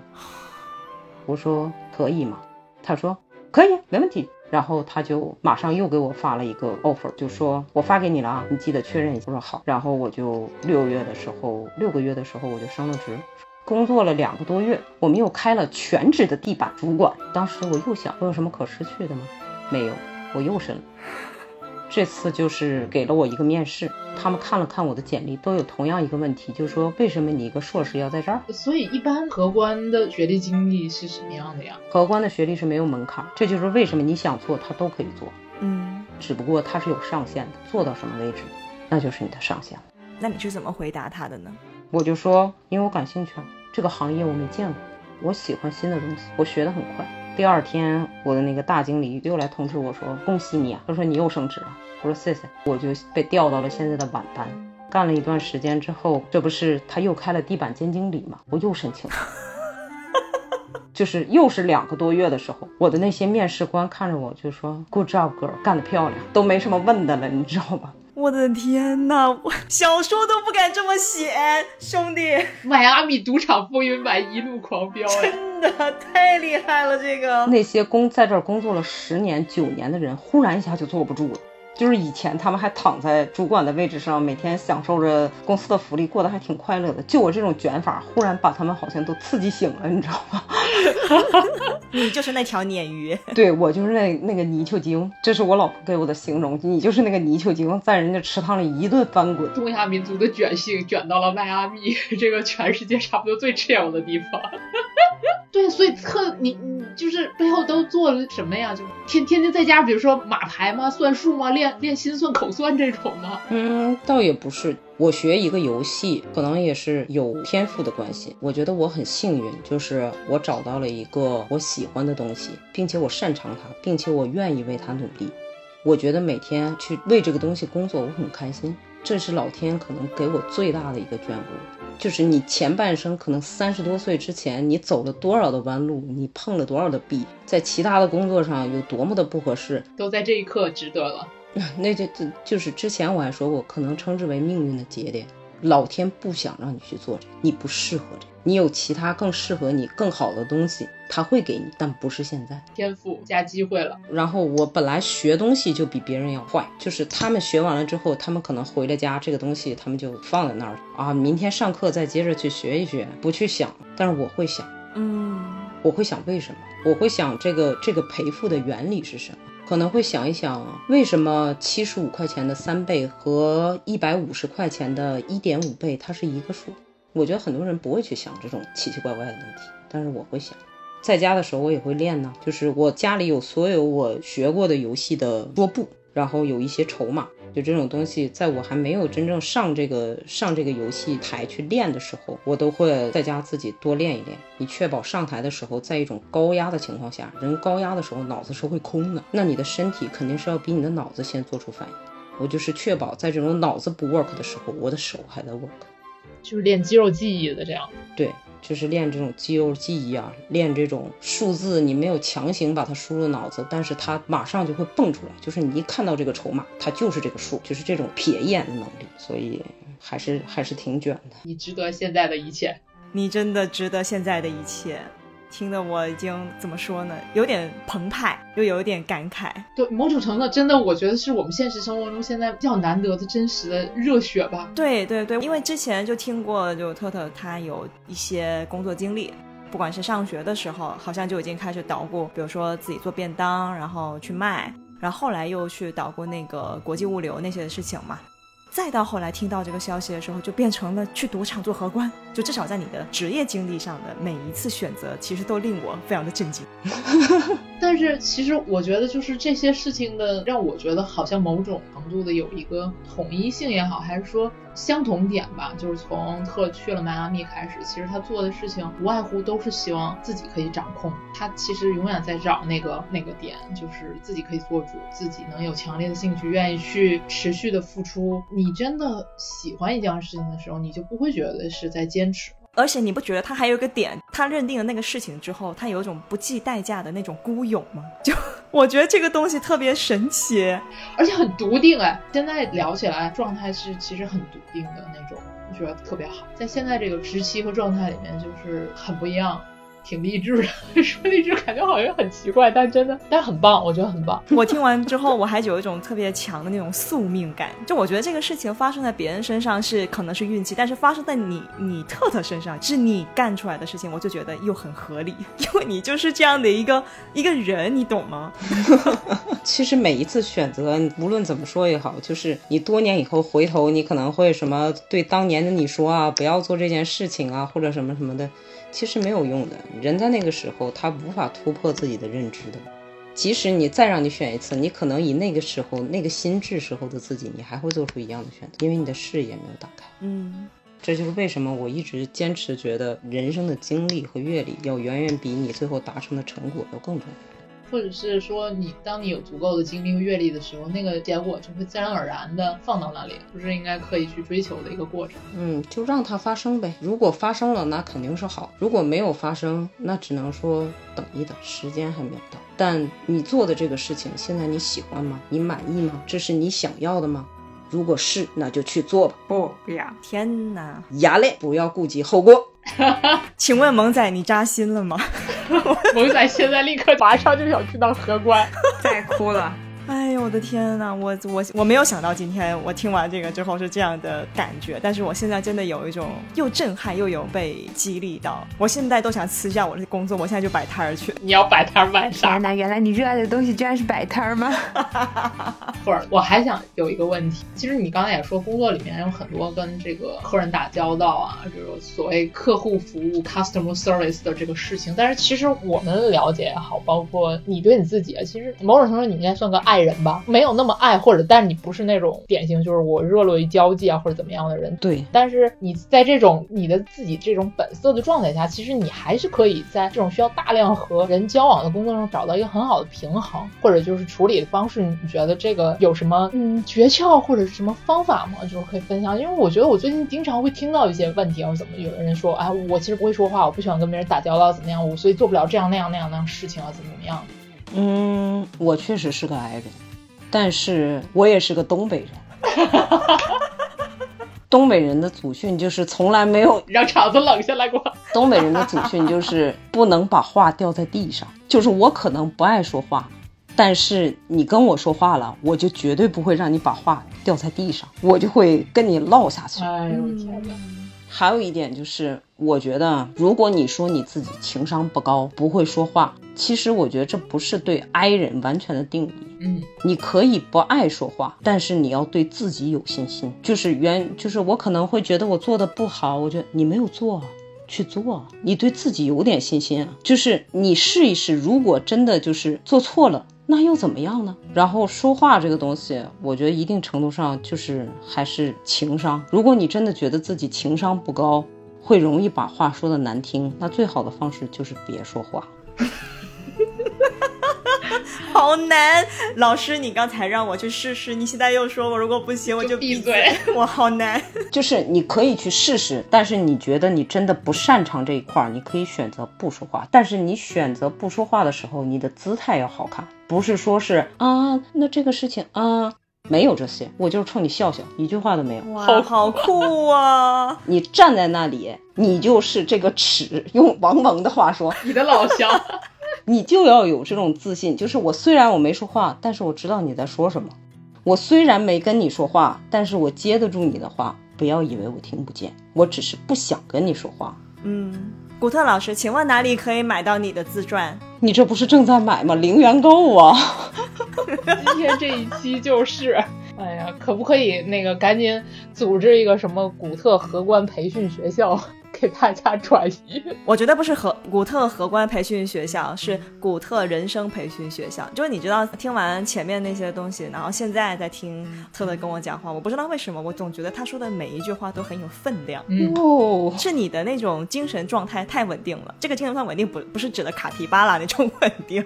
Speaker 5: 我说：“可以吗？”他说：“可以，没问题。”然后他就马上又给我发了一个 offer，就说：“我发给你了啊，你记得确认一下。”我说：“好。”然后我就六月的时候，六个月的时候我就升了职。工作了两个多月，我们又开了全职的地板主管。当时我又想，我有什么可失去的吗？没有，我又升了。这次就是给了我一个面试，他们看了看我的简历，都有同样一个问题，就是说为什么你一个硕士要在这儿？
Speaker 4: 所以一般荷官的学历经历是什么样的呀？
Speaker 5: 荷官的学历是没有门槛，这就是为什么你想做他都可以做。
Speaker 3: 嗯，
Speaker 5: 只不过他是有上限的，做到什么位置，那就是你的上限了。
Speaker 3: 那你是怎么回答他的呢？
Speaker 5: 我就说，因为我感兴趣。这个行业我没见过，我喜欢新的东西，我学得很快。第二天，我的那个大经理又来通知我说：“恭喜你啊！”他说：“你又升职了。”我说：“谢谢。”我就被调到了现在的晚班。干了一段时间之后，这不是他又开了地板兼经理吗？我又申请了，就是又是两个多月的时候，我的那些面试官看着我就说：“Good job, girl，干得漂亮。”都没什么问的了，你知道吧？
Speaker 3: 我的天呐，我小说都不敢这么写，兄弟！
Speaker 4: 迈阿密赌场风云版一路狂飙，
Speaker 3: 真的太厉害了！这个
Speaker 5: 那些工在这儿工作了十年、九年的人，忽然一下就坐不住了。就是以前他们还躺在主管的位置上，每天享受着公司的福利，过得还挺快乐的。就我这种卷法，忽然把他们好像都刺激醒了，你知道吗？
Speaker 3: 你就是那条鲶鱼，
Speaker 5: 对我就是那那个泥鳅精，这是我老婆给我的形容。你就是那个泥鳅精，在人家池塘里一顿翻滚。
Speaker 4: 东亚民族的卷性卷到了迈阿密，这个全世界差不多最 chill 的地方。对，所以特你你就是背后都做了什么呀？就天天天在家，比如说码牌吗？算数吗？练练心算、口算这种吗？
Speaker 5: 嗯，倒也不是。我学一个游戏，可能也是有天赋的关系。我觉得我很幸运，就是我找到了一个我喜欢的东西，并且我擅长它，并且我愿意为它努力。我觉得每天去为这个东西工作，我很开心。这是老天可能给我最大的一个眷顾。就是你前半生可能三十多岁之前，你走了多少的弯路，你碰了多少的壁，在其他的工作上有多么的不合适，
Speaker 4: 都在这一刻值得了。
Speaker 5: 那就就就是之前我还说过，可能称之为命运的节点。老天不想让你去做这，你不适合这，你有其他更适合你更好的东西，他会给你，但不是现在。
Speaker 4: 天赋加机会了。
Speaker 5: 然后我本来学东西就比别人要坏，就是他们学完了之后，他们可能回了家，这个东西他们就放在那儿啊，明天上课再接着去学一学，不去想。但是我会想，
Speaker 3: 嗯，
Speaker 5: 我会想为什么？我会想这个这个赔付的原理是什么？可能会想一想，为什么七十五块钱的三倍和一百五十块钱的一点五倍它是一个数？我觉得很多人不会去想这种奇奇怪怪的问题，但是我会想。在家的时候我也会练呢，就是我家里有所有我学过的游戏的桌布，然后有一些筹码，就这种东西，在我还没有真正上这个上这个游戏台去练的时候，我都会在家自己多练一练，以确保上台的时候，在一种高压的情况下，人高压的时候脑子是会空的，那你的身体肯定是要比你的脑子先做出反应。我就是确保在这种脑子不 work 的时候，我的手还在 work。
Speaker 4: 就是练肌肉记忆的这样。
Speaker 5: 对，就是练这种肌肉记忆啊，练这种数字，你没有强行把它输入脑子，但是它马上就会蹦出来，就是你一看到这个筹码，它就是这个数，就是这种瞥眼的能力，所以还是还是挺卷的。
Speaker 4: 你值得现在的一切。
Speaker 3: 你真的值得现在的一切。听得我已经怎么说呢？有点澎湃，又有点感慨。
Speaker 4: 对，某种程度真的，我觉得是我们现实生活中现在比较难得的真实的热血吧。
Speaker 3: 对对对，因为之前就听过，就特特他有一些工作经历，不管是上学的时候，好像就已经开始捣鼓，比如说自己做便当，然后去卖，然后后来又去捣鼓那个国际物流那些事情嘛。再到后来听到这个消息的时候，就变成了去赌场做荷官。就至少在你的职业经历上的每一次选择，其实都令我非常的震惊。
Speaker 4: 但是其实我觉得，就是这些事情的让我觉得好像某种程度的有一个统一性也好，还是说相同点吧。就是从特去了迈阿密开始，其实他做的事情无外乎都是希望自己可以掌控。他其实永远在找那个那个点，就是自己可以做主，自己能有强烈的兴趣，愿意去持续的付出。你真的喜欢一件事情的时候，你就不会觉得是在坚持。
Speaker 3: 而且你不觉得他还有一个点，他认定了那个事情之后，他有一种不计代价的那种孤勇吗？就我觉得这个东西特别神奇，
Speaker 4: 而且很笃定哎。现在聊起来状态是其实很笃定的那种，我觉得特别好。在现在这个时期和状态里面，就是很不一样。挺励志的，说励志感觉好像很奇怪，但真的，但很棒，我觉得很棒。
Speaker 3: 我听完之后，我还有一种特别强的那种宿命感，就我觉得这个事情发生在别人身上是可能是运气，但是发生在你你特特身上是你干出来的事情，我就觉得又很合理，因为你就是这样的一个一个人，你懂吗？
Speaker 5: 其实每一次选择，无论怎么说也好，就是你多年以后回头，你可能会什么对当年的你说啊，不要做这件事情啊，或者什么什么的。其实没有用的，人在那个时候他无法突破自己的认知的。即使你再让你选一次，你可能以那个时候那个心智时候的自己，你还会做出一样的选择，因为你的视野没有打开。
Speaker 3: 嗯，
Speaker 5: 这就是为什么我一直坚持觉得人生的经历和阅历要远远比你最后达成的成果要更重要。
Speaker 4: 或者是说，你当你有足够的经历和阅历的时候，那个结果就会自然而然的放到那里，不是应该刻意去追求的一个过程。
Speaker 5: 嗯，就让它发生呗。如果发生了，那肯定是好；如果没有发生，那只能说等一等，时间还没有到。但你做的这个事情，现在你喜欢吗？你满意吗？这是你想要的吗？如果是，那就去做吧。
Speaker 2: 不，不要！
Speaker 3: 天哪，
Speaker 5: 牙嘞，不要顾及后果。
Speaker 3: 请问萌仔，你扎心了吗？
Speaker 4: 萌仔现在立刻马上就想去当荷官，
Speaker 2: 再哭了。
Speaker 3: 哎呦我的天呐，我我我没有想到今天我听完这个之后是这样的感觉，但是我现在真的有一种又震撼又有被激励到，我现在都想辞下我的工作，我现在就摆摊儿去。
Speaker 4: 你要摆摊儿卖啥？
Speaker 2: 天呐，原来你热爱的东西居然是摆摊儿吗？
Speaker 4: 或者我还想有一个问题，其实你刚才也说工作里面有很多跟这个客人打交道啊，这种所谓客户服务 （customer service） 的这个事情，但是其实我们了解也好，包括你对你自己，其实某种程度你应该算个爱。爱人吧，没有那么爱，或者，但是你不是那种典型，就是我热络于交际啊，或者怎么样的人。
Speaker 5: 对，
Speaker 4: 但是你在这种你的自己这种本色的状态下，其实你还是可以在这种需要大量和人交往的工作中找到一个很好的平衡，或者就是处理的方式。你觉得这个有什么嗯诀窍或者是什么方法吗？就是可以分享。因为我觉得我最近经常会听到一些问题，或者怎么有的人说，哎，我其实不会说话，我不喜欢跟别人打交道，怎么样，我所以做不了这样那样那样那样事情啊，怎么怎么样。
Speaker 5: 嗯，我确实是个矮人，但是我也是个东北人。东北人的祖训就是从来没有
Speaker 4: 让场子冷下来过。
Speaker 5: 东北人的祖训就是不能把话掉在地上。就是我可能不爱说话，但是你跟我说话了，我就绝对不会让你把话掉在地上，我就会跟你唠下去。
Speaker 4: 哎呦我天哪！
Speaker 5: 还有一点就是，我觉得如果你说你自己情商不高，不会说话，其实我觉得这不是对 I 人完全的定义。
Speaker 4: 嗯，
Speaker 5: 你可以不爱说话，但是你要对自己有信心。就是原就是我可能会觉得我做的不好，我觉得你没有做，去做，你对自己有点信心啊。就是你试一试，如果真的就是做错了，那又怎么样呢？然后说话这个东西，我觉得一定程度上就是还是情商。如果你真的觉得自己情商不高，会容易把话说的难听，那最好的方式就是别说话。
Speaker 3: 好难，老师，你刚才让我去试试，你现在又说我如果不行我就闭
Speaker 4: 闭嘴，
Speaker 3: 我好难。
Speaker 5: 就是你可以去试试，但是你觉得你真的不擅长这一块儿，你可以选择不说话。但是你选择不说话的时候，你的姿态要好看，不是说是啊，那这个事情啊，没有这些，我就是冲你笑笑，一句话都没有。
Speaker 3: 哇，好酷啊！
Speaker 5: 你站在那里，你就是这个尺。用王蒙的话说，
Speaker 4: 你的老乡，
Speaker 5: 你就要有这种自信，就是我虽然我没说话，但是我知道你在说什么。我虽然没跟你说话，但是我接得住你的话。不要以为我听不见，我只是不想跟你说话。
Speaker 3: 嗯，古特老师，请问哪里可以买到你的自传？
Speaker 5: 你这不是正在买吗？零元购啊！
Speaker 4: 今天这一期就是，哎呀，可不可以那个赶紧组织一个什么古特荷官培训学校？给大家转移，
Speaker 3: 我觉得不是和古特荷官培训学校，是古特人生培训学校。就是你知道，听完前面那些东西，然后现在在听特特跟我讲话，我不知道为什么，我总觉得他说的每一句话都很有分量。
Speaker 4: 嗯，
Speaker 5: 哦，
Speaker 3: 是你的那种精神状态太稳定了。这个精神状态稳定不不是指的卡皮巴拉那种稳定。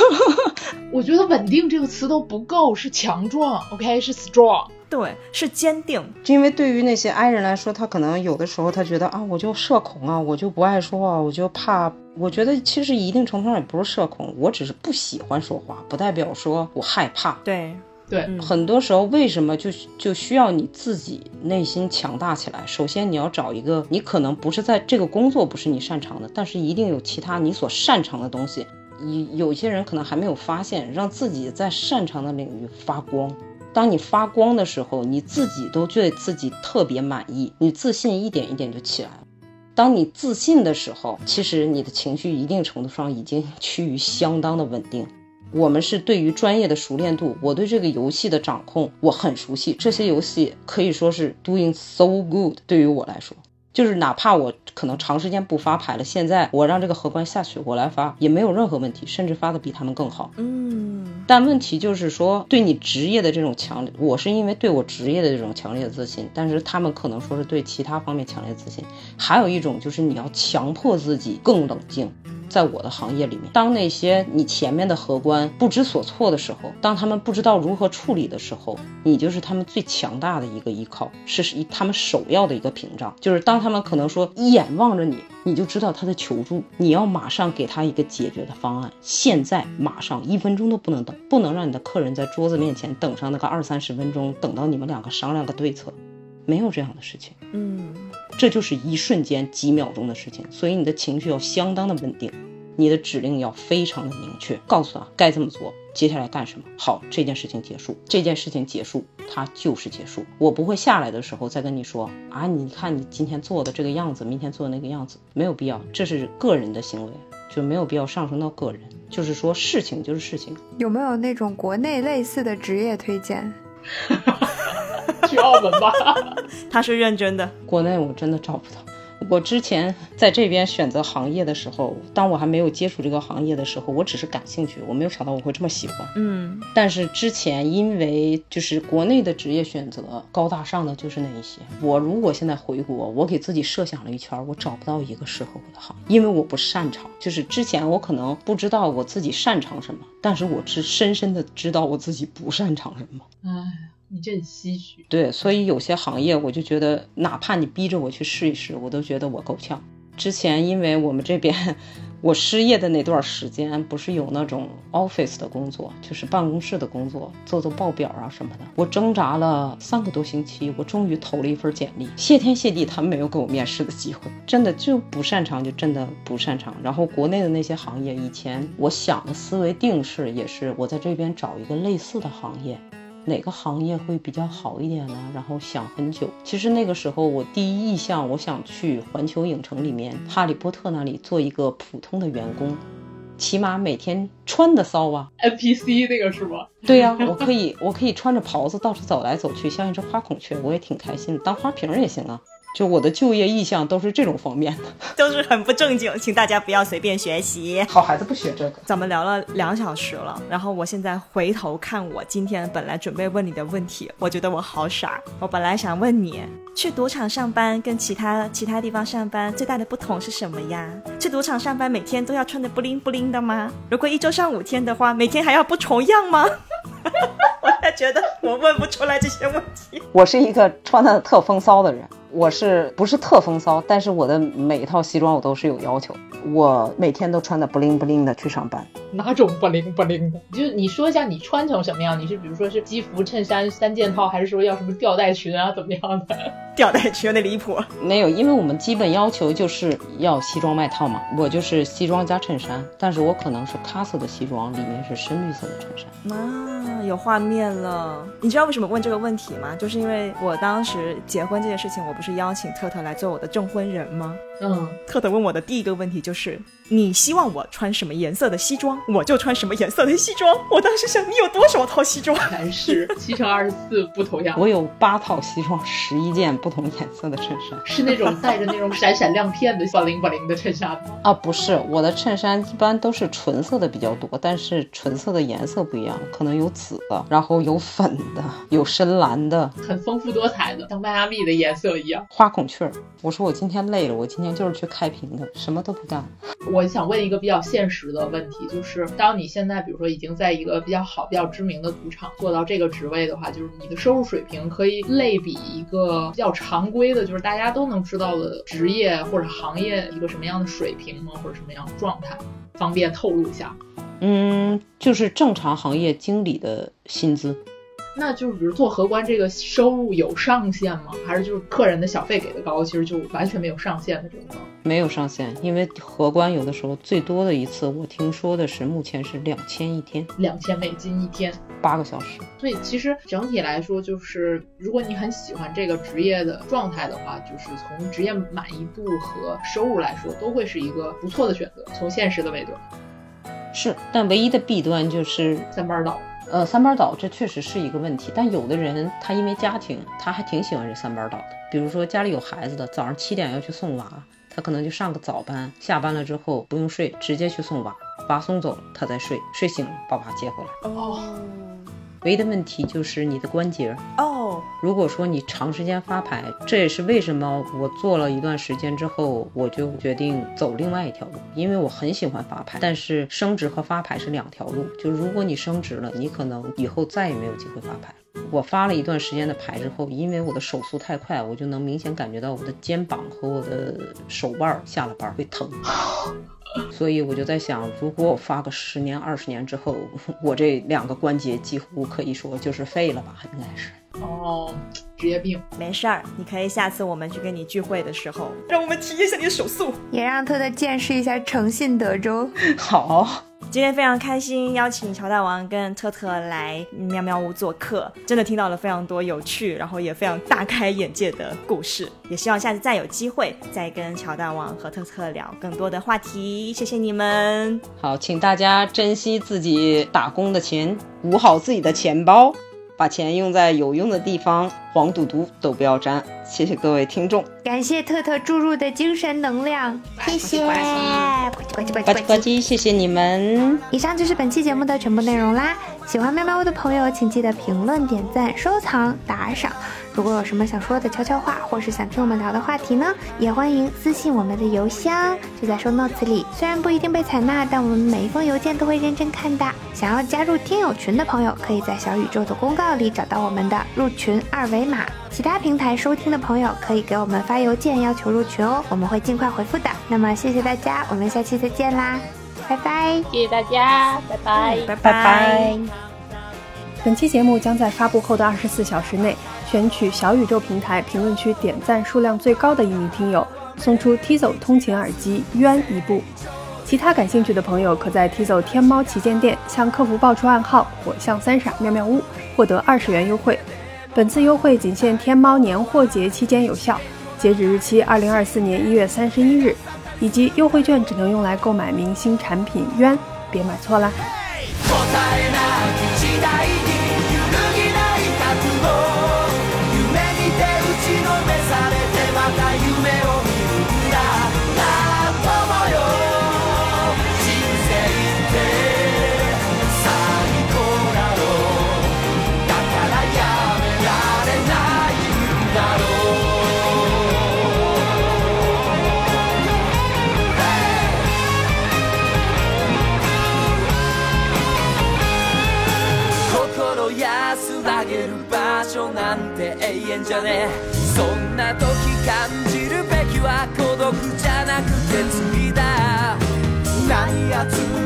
Speaker 4: 我觉得“稳定”这个词都不够，是强壮，OK，是 strong。
Speaker 3: 对，是坚定。
Speaker 5: 因为对于那些 I 人来说，他可能有的时候他觉得啊，我就社恐啊，我就不爱说话，我就怕。我觉得其实一定程度上也不是社恐，我只是不喜欢说话，不代表说我害怕。
Speaker 3: 对
Speaker 4: 对，
Speaker 3: 嗯
Speaker 5: 很多时候为什么就就需要你自己内心强大起来？首先你要找一个，你可能不是在这个工作不是你擅长的，但是一定有其他你所擅长的东西。有有些人可能还没有发现，让自己在擅长的领域发光。当你发光的时候，你自己都对自己特别满意，你自信一点一点就起来了。当你自信的时候，其实你的情绪一定程度上已经趋于相当的稳定。我们是对于专业的熟练度，我对这个游戏的掌控我很熟悉，这些游戏可以说是 doing so good。对于我来说，就是哪怕我可能长时间不发牌了，现在我让这个荷官下去，我来发也没有任何问题，甚至发的比他们更好。
Speaker 3: 嗯，
Speaker 5: 但问题就是说，对你职业的这种强烈，我是因为对我职业的这种强烈的自信，但是他们可能说是对其他方面强烈自信。还有一种就是你要强迫自己更冷静。在我的行业里面，当那些你前面的荷官不知所措的时候，当他们不知道如何处理的时候，你就是他们最强大的一个依靠，是他们首要的一个屏障。就是当他们可能说一眼望着你，你就知道他在求助，你要马上给他一个解决的方案，现在马上一分钟都不能等，不能让你的客人在桌子面前等上那个二三十分钟，等到你们两个商量个对策，没有这样的事情。
Speaker 3: 嗯，
Speaker 5: 这就是一瞬间几秒钟的事情，所以你的情绪要相当的稳定，你的指令要非常的明确，告诉他该这么做，接下来干什么。好，这件事情结束，这件事情结束，它就是结束。我不会下来的时候再跟你说啊，你看你今天做的这个样子，明天做的那个样子，没有必要，这是个人的行为，就没有必要上升到个人。就是说，事情就是事情，
Speaker 2: 有没有那种国内类似的职业推荐？
Speaker 4: 去澳门吧。
Speaker 3: 他是认真的。
Speaker 5: 国内我真的找不到。我之前在这边选择行业的时候，当我还没有接触这个行业的时候，我只是感兴趣，我没有想到我会这么喜欢。
Speaker 3: 嗯，
Speaker 5: 但是之前因为就是国内的职业选择高大上的就是那一些，我如果现在回国，我给自己设想了一圈，我找不到一个适合我的行业，因为我不擅长。就是之前我可能不知道我自己擅长什么，但是我是深深的知道我自己不擅长什么。
Speaker 4: 哎，一阵唏嘘。
Speaker 5: 对，所以有些行业我就觉得，哪怕你逼着我去试一试，我都觉得我够呛。之前因为我们这边我失业的那段时间，不是有那种 office 的工作，就是办公室的工作，做做报表啊什么的。我挣扎了三个多星期，我终于投了一份简历。谢天谢地，他们没有给我面试的机会。真的就不擅长，就真的不擅长。然后国内的那些行业，以前我想的思维定式也是，我在这边找一个类似的行业。哪个行业会比较好一点呢？然后想很久。其实那个时候我第一意向，我想去环球影城里面哈利波特那里做一个普通的员工。起码每天穿的骚啊。
Speaker 4: NPC 那个是吗？
Speaker 5: 对呀、我可以，我可以穿着袍子到处走来走去，像一只花孔雀，我也挺开心的。当花瓶也行啊。就我的就业意向都是这种方面的。
Speaker 3: 都是很不正经，请大家不要随便学习。
Speaker 5: 好孩子不学这个。
Speaker 3: 咱们聊了两小时了，然后我现在回头看我今天本来准备问你的问题，我觉得我好傻。我本来想问你，去赌场上班跟其他其他地方上班最大的不同是什么呀？去赌场上班每天都要穿的不灵不灵的吗？如果一周上五天的话，每天还要不重样吗？我才觉得我问不出来这些问题。
Speaker 5: 我是一个穿的特风骚的人，我是不是特风骚？但是我的每一套西装我都是有要求，我每天都穿的不灵不灵的去上班。
Speaker 4: 哪种不灵不灵的？就你说一下你穿成什么样？你是比如说是西服、衬衫三件套，还是说要什么吊带裙啊，怎么样的？
Speaker 3: 吊带裙有点离谱。
Speaker 5: 没有，因为我们基本要求就是要西装外套嘛。我就是西装加衬衫，但是我可能是咖色的西装，里面是深绿色的衬衫。
Speaker 3: 啊，有画面了。你知道为什么问这个问题吗？就是因为我当时结婚这件事情，我不是邀请特特来做我的证婚人吗？
Speaker 4: 嗯，
Speaker 3: 特特问我的第一个问题就是：你希望我穿什么颜色的西装，我就穿什么颜色的西装。我当时想，你有多少套西装？
Speaker 4: 男士七乘二十四不同样，
Speaker 5: 我有八套西装，十一件不同颜色的衬衫。
Speaker 4: 是那种带着那种闪闪亮片的不灵不灵的衬衫吗？
Speaker 5: 啊，不是，我的衬衫一般都是纯色的比较多，但是纯色的颜色不一样，可能有紫的，然后有粉的，有深蓝的，
Speaker 4: 很丰富多彩的，像迈阿密的颜色一样。
Speaker 5: 花孔雀儿。我说我今天累了，我今天就是去开屏的，什么都不干。
Speaker 4: 我想问一个比较现实的问题，就是当你现在比如说已经在一个比较好、比较知名的赌场做到这个职位的话，就是你的收入水平可以类比一个比较常规的，就是大家都能知道的职业或者行业一个什么样的水平吗？或者什么样的状态？方便透露一下？
Speaker 5: 嗯，就是正常行业经理的薪资。
Speaker 4: 那就是比如做荷官这个收入有上限吗？还是就是客人的小费给的高，其实就完全没有上限的这种高？
Speaker 5: 没有上限，因为荷官有的时候最多的一次，我听说的是目前是两千一天，
Speaker 4: 两千美金一天。
Speaker 5: 八个小时。
Speaker 4: 所以其实整体来说，就是如果你很喜欢这个职业的状态的话，就是从职业满意度和收入来说，都会是一个不错的选择。从现实的维度，
Speaker 5: 是，但唯一的弊端就是，
Speaker 4: 三班倒。
Speaker 5: 呃，三班倒这确实是一个问题。但有的人他因为家庭，他还挺喜欢这三班倒的。比如说家里有孩子的，早上七点要去送娃，他可能就上个早班，下班了之后不用睡，直接去送娃，娃送走了他再睡，睡醒了把娃接回来。
Speaker 3: 哦
Speaker 5: 唯一的问题就是你的关节。
Speaker 3: 哦，
Speaker 5: 如果说你长时间发牌，这也是为什么我做了一段时间之后，我就决定走另外一条路，因为我很喜欢发牌，但是升职和发牌是两条路。就如果你升职了，你可能以后再也没有机会发牌。我发了一段时间的牌之后，因为我的手速太快，我就能明显感觉到我的肩膀和我的手腕儿下了班会疼。所以我就在想，如果我发个十年、二十年之后，我这两个关节几乎可以说就是废了吧，应该是。
Speaker 4: 哦，职业病。
Speaker 3: 没事儿，你可以下次我们去跟你聚会的时候，让我们体验一下你的手速。
Speaker 2: 也让特特见识一下诚信德州。
Speaker 5: 好，
Speaker 3: 今天非常开心，邀请乔大王跟特特来喵喵屋做客，真的听到了非常多有趣，然后也非常大开眼界的故事。也希望下次再有机会再跟乔大王和特特聊更多的话题。谢谢你们，
Speaker 5: 好，请大家珍惜自己打工的钱，捂好自己的钱包，把钱用在有用的地方，黄赌毒都不要沾。谢谢各位听众，
Speaker 2: 感谢特特注入的精神能量，谢谢。呱唧呱唧呱
Speaker 5: 呱唧呱
Speaker 2: 唧呱。唧，
Speaker 5: 谢谢你们。
Speaker 2: 以上就是本期节目的全部内容啦！喜欢喵喵屋的朋友，请记得评论、点赞、收藏、打赏。如果有什么想说的悄悄话，或是想听我们聊的话题呢，也欢迎私信我们的邮箱，就在收 notes 里。虽然不一定被采纳，但我们每一封邮件都会认真看的。想要加入听友群的朋友，可以在小宇宙的公告里找到我们的入群二维码。其他平台收听的朋友可以给我们发邮件要求入群哦，我们会尽快回复的。那么谢谢大家，我们下期再见啦，拜拜。
Speaker 4: 谢谢大家，拜拜。
Speaker 3: 拜
Speaker 5: 拜拜。
Speaker 1: 本期节目将在发布后的二十四小时内选取小宇宙平台评论区点赞数量最高的一名听友，送出 Tizo 通勤耳机冤一部。其他感兴趣的朋友可在 Tizo 天猫旗舰店向客服报出暗号“火象三傻妙妙屋”，获得二十元优惠。本次优惠仅限天猫年货节期间有效，截止日期二零二四年一月三十一日。
Speaker 6: 以及优惠券只能用来购买明星产品，冤，别买错啦！
Speaker 7: なんて永遠じゃねえ。そんな時感じるべきは孤独じゃなくて罪だ。何熱くなってんだ